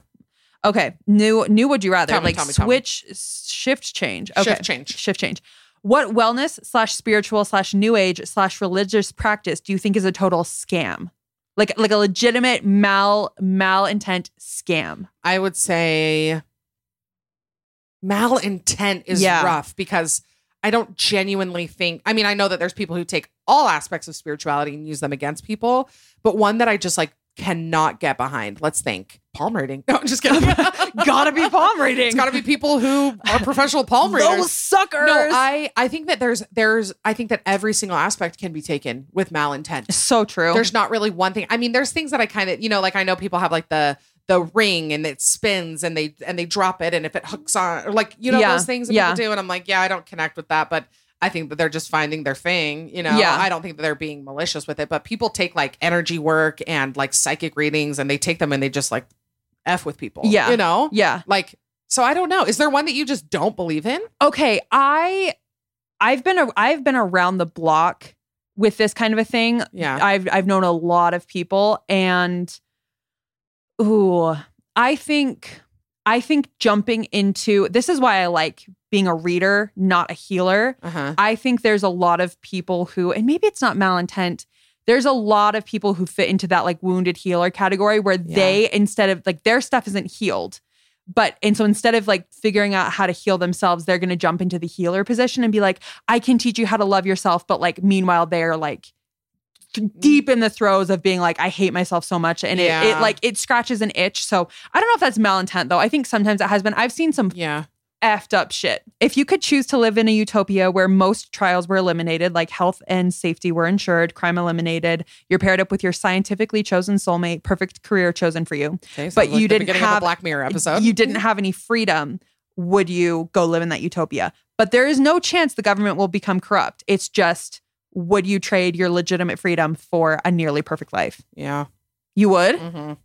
Okay. New new would you rather? Tell like me, me. switch shift change. Okay. Shift change. Shift change. What wellness slash spiritual slash new age slash religious practice do you think is a total scam? Like like a legitimate mal mal intent scam. I would say malintent is Yeah. rough because I don't genuinely think. I mean, I know that there's people who take all aspects of spirituality and use them against people, but one that I just like cannot get behind. Let's think palm reading. No, I'm just kidding. Gotta be palm reading. It's got to be people who are professional palm readers. Those suckers. no, I I think that there's there's I think that every single aspect can be taken with malintent. so true. There's not really one thing. I mean, there's things that I kind of you know like I know people have like the the ring and it spins and they and they drop it and if it hooks on or like you know Yeah, those things that yeah. people do and I'm like yeah I don't connect with that but. I think that they're just finding their thing, you know. Yeah. I don't think that they're being malicious with it, but people take like energy work and like psychic readings and they take them and they just like f with people. Yeah. you know. yeah. Like, so I don't know. Is there one that you just don't believe in? okay i i've been a, i've been around the block with this kind of a thing Yeah. i've i've known a lot of people and ooh i think i think jumping into this is why i like being a reader not a healer Uh huh. i think there's a lot of people who and maybe it's not malintent there's a lot of people who fit into that like wounded healer category where Yeah. they instead of like their stuff isn't healed but and so instead of like figuring out how to heal themselves they're going to jump into the healer position and be like i can teach you how to love yourself but like meanwhile they're like th- deep in the throes of being like i hate myself so much and it, it like it scratches an itch so i don't know if that's malintent though i think sometimes it has been i've seen some Yeah. effed up shit. If you could choose to live in a utopia where most trials were eliminated, like health and safety were insured, crime eliminated, you're paired up with your scientifically chosen soulmate, perfect career chosen for you, Okay, But like you didn't have- Black Mirror episode. you didn't have any freedom, would you go live in that utopia? But there is no chance the government will become corrupt. It's just, would you trade your legitimate freedom for a nearly perfect life? Yeah. You would? Mhm.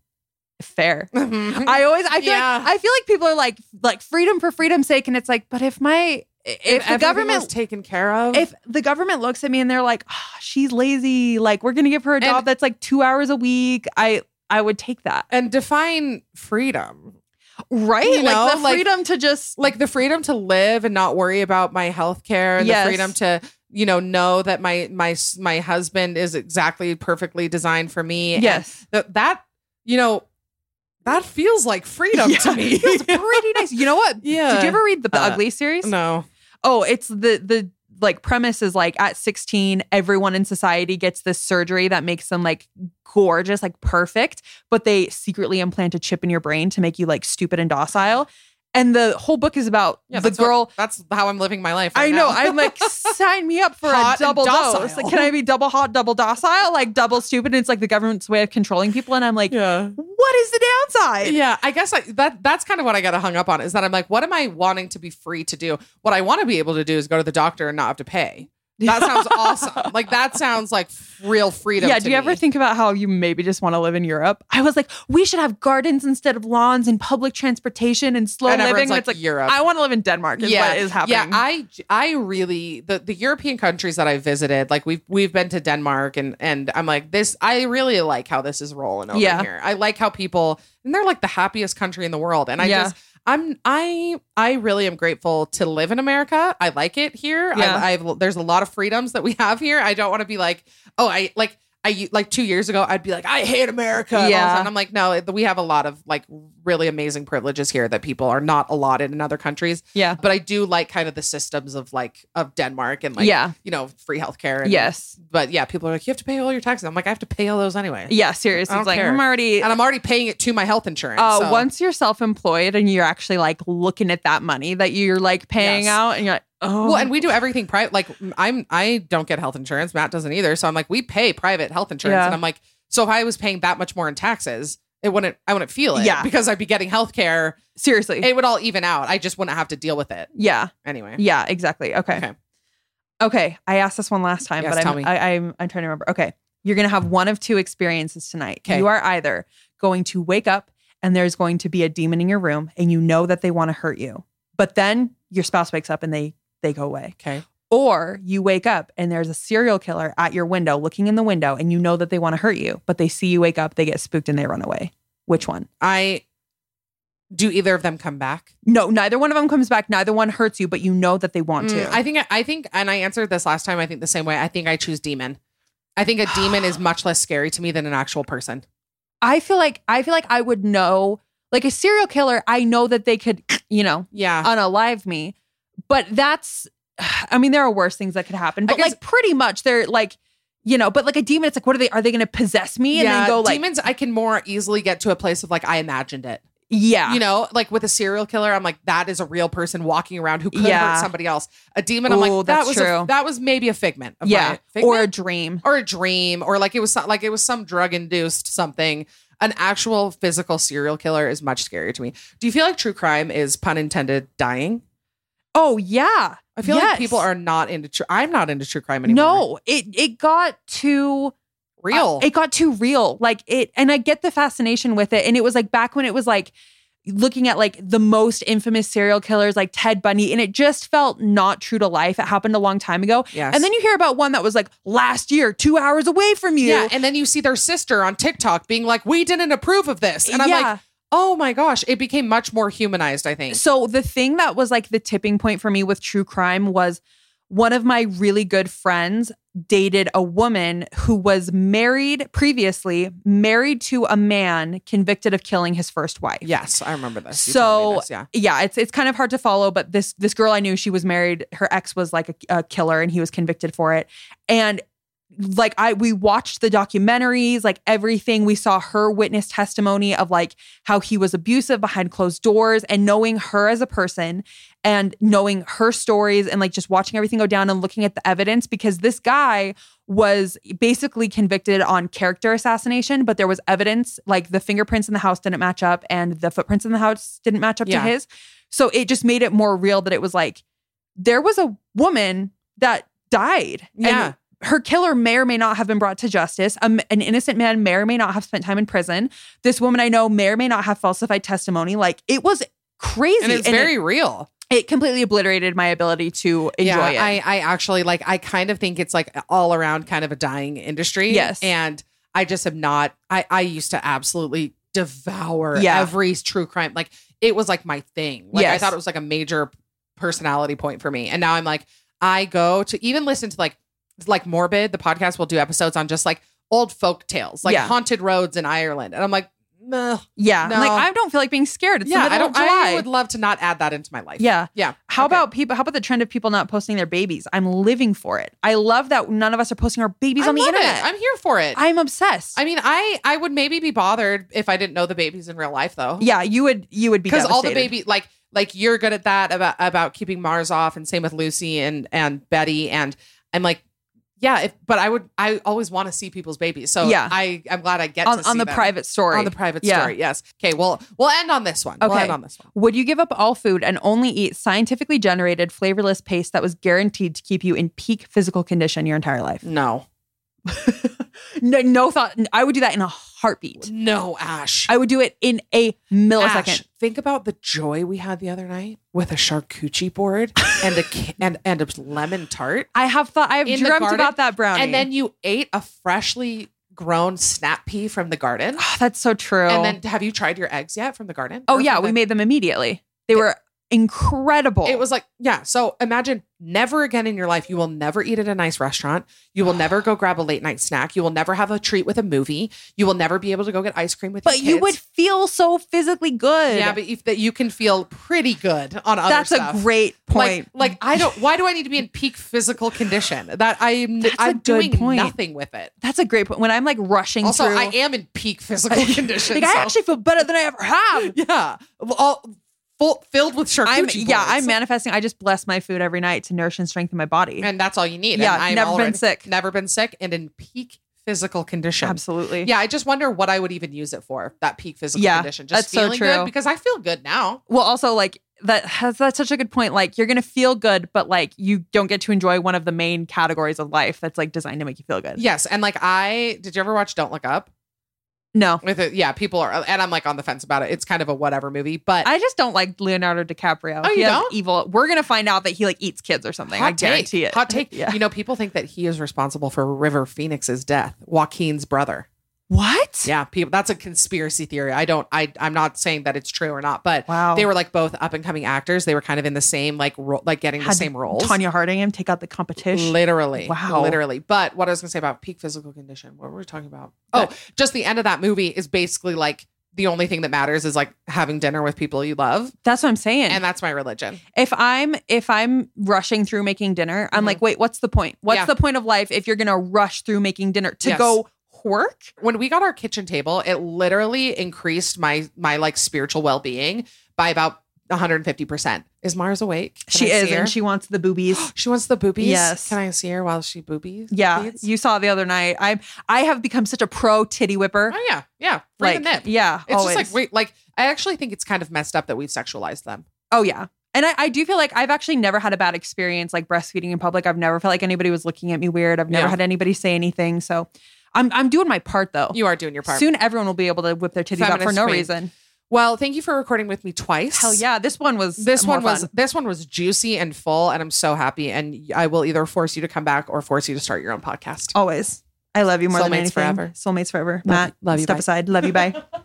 Fair. Mhm. I always I feel Yeah. like I feel like people are like like freedom for freedom's sake, and it's like, but if my if, the everything government was taken care of, if the government looks at me and they're like, oh, she's lazy, like we're gonna give her a job And- that's like two hours a week, I I would take that. and define freedom, Right? You know, like the like- freedom to just like the freedom to live and not worry about my health care, and Yes. the freedom to you know know that my my my husband is exactly perfectly designed for me. Yes. that that you know that feels like freedom Yeah, to me. It's pretty nice. You know what? Yeah. Did you ever read the Uh, Ugly series? no. Oh, it's the the like premise is like at 16 everyone in society gets this surgery that makes them like gorgeous like perfect but they secretly implant a chip in your brain to make you like stupid and docile and the whole book is about Yeah, the that's what- girl that's how I'm living my life. I know. now. I'm like, sign me up for Hot a double docile. dose. Like, can I be double hot, double docile? Like double stupid? And it's like the government's way of controlling people. And I'm like, yeah. what is the downside? Yeah, I guess I, that that's kind of what I got hung up on is that I'm like, what am I wanting to be free to do? What I want to be able to do is go to the doctor and not have to pay. That sounds awesome. Like that sounds like real freedom. Yeah, do you ever think about how you maybe just want to live in Europe? I was like, we should have gardens instead of lawns and public transportation and slow And living. like, it's like Europe. I want to live in Denmark. Is what is happening. Yeah, I I really the the European countries that I visited, like we've we've been to Denmark and and I'm like this. I really like how this is rolling over Yeah. here. I like how people and they're like the happiest country in the world, and I Yeah. just. I'm I I really am grateful to live in America. I like it here. Yeah. I, I've there's a lot of freedoms that we have here. I don't want to be like, oh, I like I like two years ago, I'd be like, I hate America. And all of a Yeah. sudden I'm like, no, we have a lot of like really amazing privileges here that people are not allotted in other countries. yeah. But I do like kind of the systems of like of Denmark and like Yeah. you know free healthcare. And, Yes. But yeah, people are like, you have to pay all your taxes. I'm like, I have to pay all those anyway. Yeah, seriously. It's like care. I'm already And I'm already paying it to my health insurance. uh, so- once you're self-employed and you're actually like looking at that money that you're like paying Yes. out and you're like, oh Well, and we do everything private. Like I'm, I don't get health insurance. Matt doesn't either. So I'm like, we pay private health insurance, Yeah. and I'm like, so if I was paying that much more in taxes, it wouldn't, I wouldn't feel it. Yeah. because I'd be getting health care. seriously. It would all even out. I just wouldn't have to deal with it yeah. anyway. Yeah, exactly. Okay. Okay. Okay. I asked this one last time, Yes, but I'm. I, I'm I'm trying to remember. Okay. You're gonna have one of two experiences tonight. Okay. You are either going to wake up and there's going to be a demon in your room and you know that they want to hurt you. But then your spouse wakes up and they they go away. Okay. Or you wake up and there's a serial killer at your window looking in the window and you know that they want to hurt you, but they see you wake up, they get spooked and they run away. Which one? I do either of them come back? No, neither one of them comes back. Neither one hurts you, but you know that they want Mm, to. I think I think and I answered this last time I think the same way. I think I choose demon. I think a demon is much less scary to me than an actual person. I feel like I feel like I would know like a serial killer, I know that they could, you know, Yeah. unalive me. But that's I mean, there are worse things that could happen. But guess- like pretty much they're like, you know, but like a demon, it's like, what are they? Are they gonna possess me? And then go like demons I can more easily get to a place of like I imagined it. Yeah. You know, like with a serial killer, I'm like, that is a real person walking around who could Yeah. hurt somebody else. A demon, I'm Ooh, like, that was true. A, that was maybe a figment. Of yeah. my, Or a dream. or a dream, or like it was like it was some drug induced something. An actual physical serial killer is much scarier to me. Do you feel like true crime is pun intended dying? Oh yeah. I feel like people are not into true. I'm not into true crime anymore. No, it it got too real. Uh, it got too real. Like it, and I get the fascination with it. And it was like back when it was like looking at like the most infamous serial killers like Ted Bundy, and it just felt not true to life. It happened a long time ago. Yes. And then you hear about one that was like last year, two hours away from you. Yeah, and then you see their sister on TikTok being like, "We didn't approve of this," and I'm Yeah. like, "Oh my gosh!" It became much more humanized. I think. So the thing that was like the tipping point for me with true crime was one of my really good friends dated a woman who was married previously, married to a man convicted of killing his first wife. Yes, I remember this. So this, yeah, yeah, it's it's kind of hard to follow, but this this girl I knew, she was married. Her ex was like a, a killer, and he was convicted for it. And like I, we watched the documentaries, like everything. We saw her witness testimony of like how he was abusive behind closed doors, and knowing her as a person, and knowing her stories, and like just watching everything go down and looking at the evidence because this guy was basically convicted on character assassination, but there was evidence like the fingerprints in the house didn't match up and the footprints in the house didn't match up Yeah. to his. So it just made it more real that it was like there was a woman that died. Yeah. And her killer may or may not have been brought to justice. Um, an innocent man may or may not have spent time in prison. This woman I know may or may not have falsified testimony. Like it was crazy. and it's it- very real. it completely obliterated my ability to enjoy yeah, it. I, I actually like. I kind of think it's like all around kind of a dying industry. Yes. and I just am not. I I used to absolutely devour Yeah. every true crime. Like it was like my thing. Like I thought it was like a major personality point for me. And now I'm like, I go to even listen to like like morbid. The podcast will do episodes on just like old folk tales, like Yeah. haunted roads in Ireland, and I'm like, Meh. yeah. No. Like I don't feel like being scared. It's the yeah, middle I of don't. July. I would love to not add that into my life. yeah. yeah. How Okay. about people? How about the trend of people not posting their babies? I'm living for it. I love that none of us are posting our babies I on the love it. internet. I'm here for it. I'm obsessed. I mean, I I would maybe be bothered if I didn't know the babies in real life, though. yeah, you would. You would be because all the devastated. baby like like you're good at that about about keeping Mars off, and same with Lucy and and Betty, and I'm like, yeah, if, but I would I always want to see people's babies, so Yeah. I I'm glad I get on, to on the them. private story. on the private Yeah. story. Yes. Okay. Well, we'll end on this one. We'll Okay. end on this one. Would you give up all food and only eat scientifically generated flavorless paste that was guaranteed to keep you in peak physical condition your entire life? No. No, no thought. I would do that in a heartbeat. No, Ash. I would do it in a millisecond. Ash, think about the joy we had the other night with a charcuterie board and a and and a lemon tart. I have thought. I have In dreamt garden, about that brownie. And then you ate a freshly grown snap pea from the garden. Oh, that's so true. And then have you tried your eggs yet from the garden? oh yeah, we the- made them immediately. They were incredible. It was like, yeah. So imagine never again in your life, you will never eat at a nice restaurant. You will never go grab a late night snack. You will never have a treat with a movie. You will never be able to go get ice cream with but you would feel so physically good. Yeah, but if that you can feel pretty good on other that's stuff. a great point. Like, like I don't. Why do I need to be in peak physical condition? That I'm. That's I'm doing point. nothing with it. that's a great point. When I'm like rushing Also, through, I am in peak physical condition. like I actually feel better than I ever have. yeah, Well, all full, filled with charcuterie I'm yeah, boards. I'm manifesting. I just bless my food every night to nourish and strengthen my body. and that's all you need. Yeah, I'm never been sick. Never been sick, and in peak physical condition. Absolutely. Yeah, I just wonder what I would even use it for. That peak physical Yeah, condition. Just that's so feeling true. good because I feel good now. Well, also like that has that's such a good point. Like you're gonna feel good, but like you don't get to enjoy one of the main categories of life that's like designed to make you feel good. Yes, and like I did. You ever watch Don't Look Up? No. With it, yeah, people are, and I'm like on the fence about it. It's kind of a whatever movie, but I just don't like Leonardo DiCaprio. Oh, you don't? Evil. We're gonna find out that he like eats kids or something. I hot take, guarantee it. Hot take. Yeah. You know, people think that he is responsible for River Phoenix's death, Joaquin's brother. What? Yeah, people. That's a conspiracy theory. I don't. I. I'm not saying that it's true or not, but Wow. they were like both up and coming actors. They were kind of in the same like ro- like getting the same roles. Tonya Harding him take out the competition. Literally. Wow. Literally. But what I was going to say about peak physical condition, what were we talking about? Oh, just the end of that movie is basically like the only thing that matters is like having dinner with people you love. That's what I'm saying. And that's my religion. if I'm if I'm rushing through making dinner, I'm Mhm. like, wait, what's the point? What's Yeah. the point of life if you're gonna rush through making dinner to Yes. go work? When we got our kitchen table, it literally increased my my like spiritual well-being by about 150%. Is Mars awake? Can she I is, and she wants the boobies. she wants the boobies. Yes. Can I see her while she boobies? Yeah, feeds? you saw the other night. I I have become such a pro titty whipper. Oh yeah. Yeah. Free like the nip. yeah, It's always. just like wait, like I actually think it's kind of messed up that we've sexualized them. oh yeah. And I, I do feel like I've actually never had a bad experience like breastfeeding in public. I've never felt like anybody was looking at me weird. I've never Yeah. had anybody say anything. So I'm I'm doing my part though. You are doing your part. Soon everyone will be able to whip their titties out for no queen. reason. Well, thank you for recording with me twice. Hell yeah, this one was This more one was fun. this one was juicy and full, and I'm so happy. And I will either force you to come back or force you to start your own podcast. Always. I love you more than Soulmates anything. forever. Soulmates forever. Matt, love you, Step bye. aside. Love you. Bye.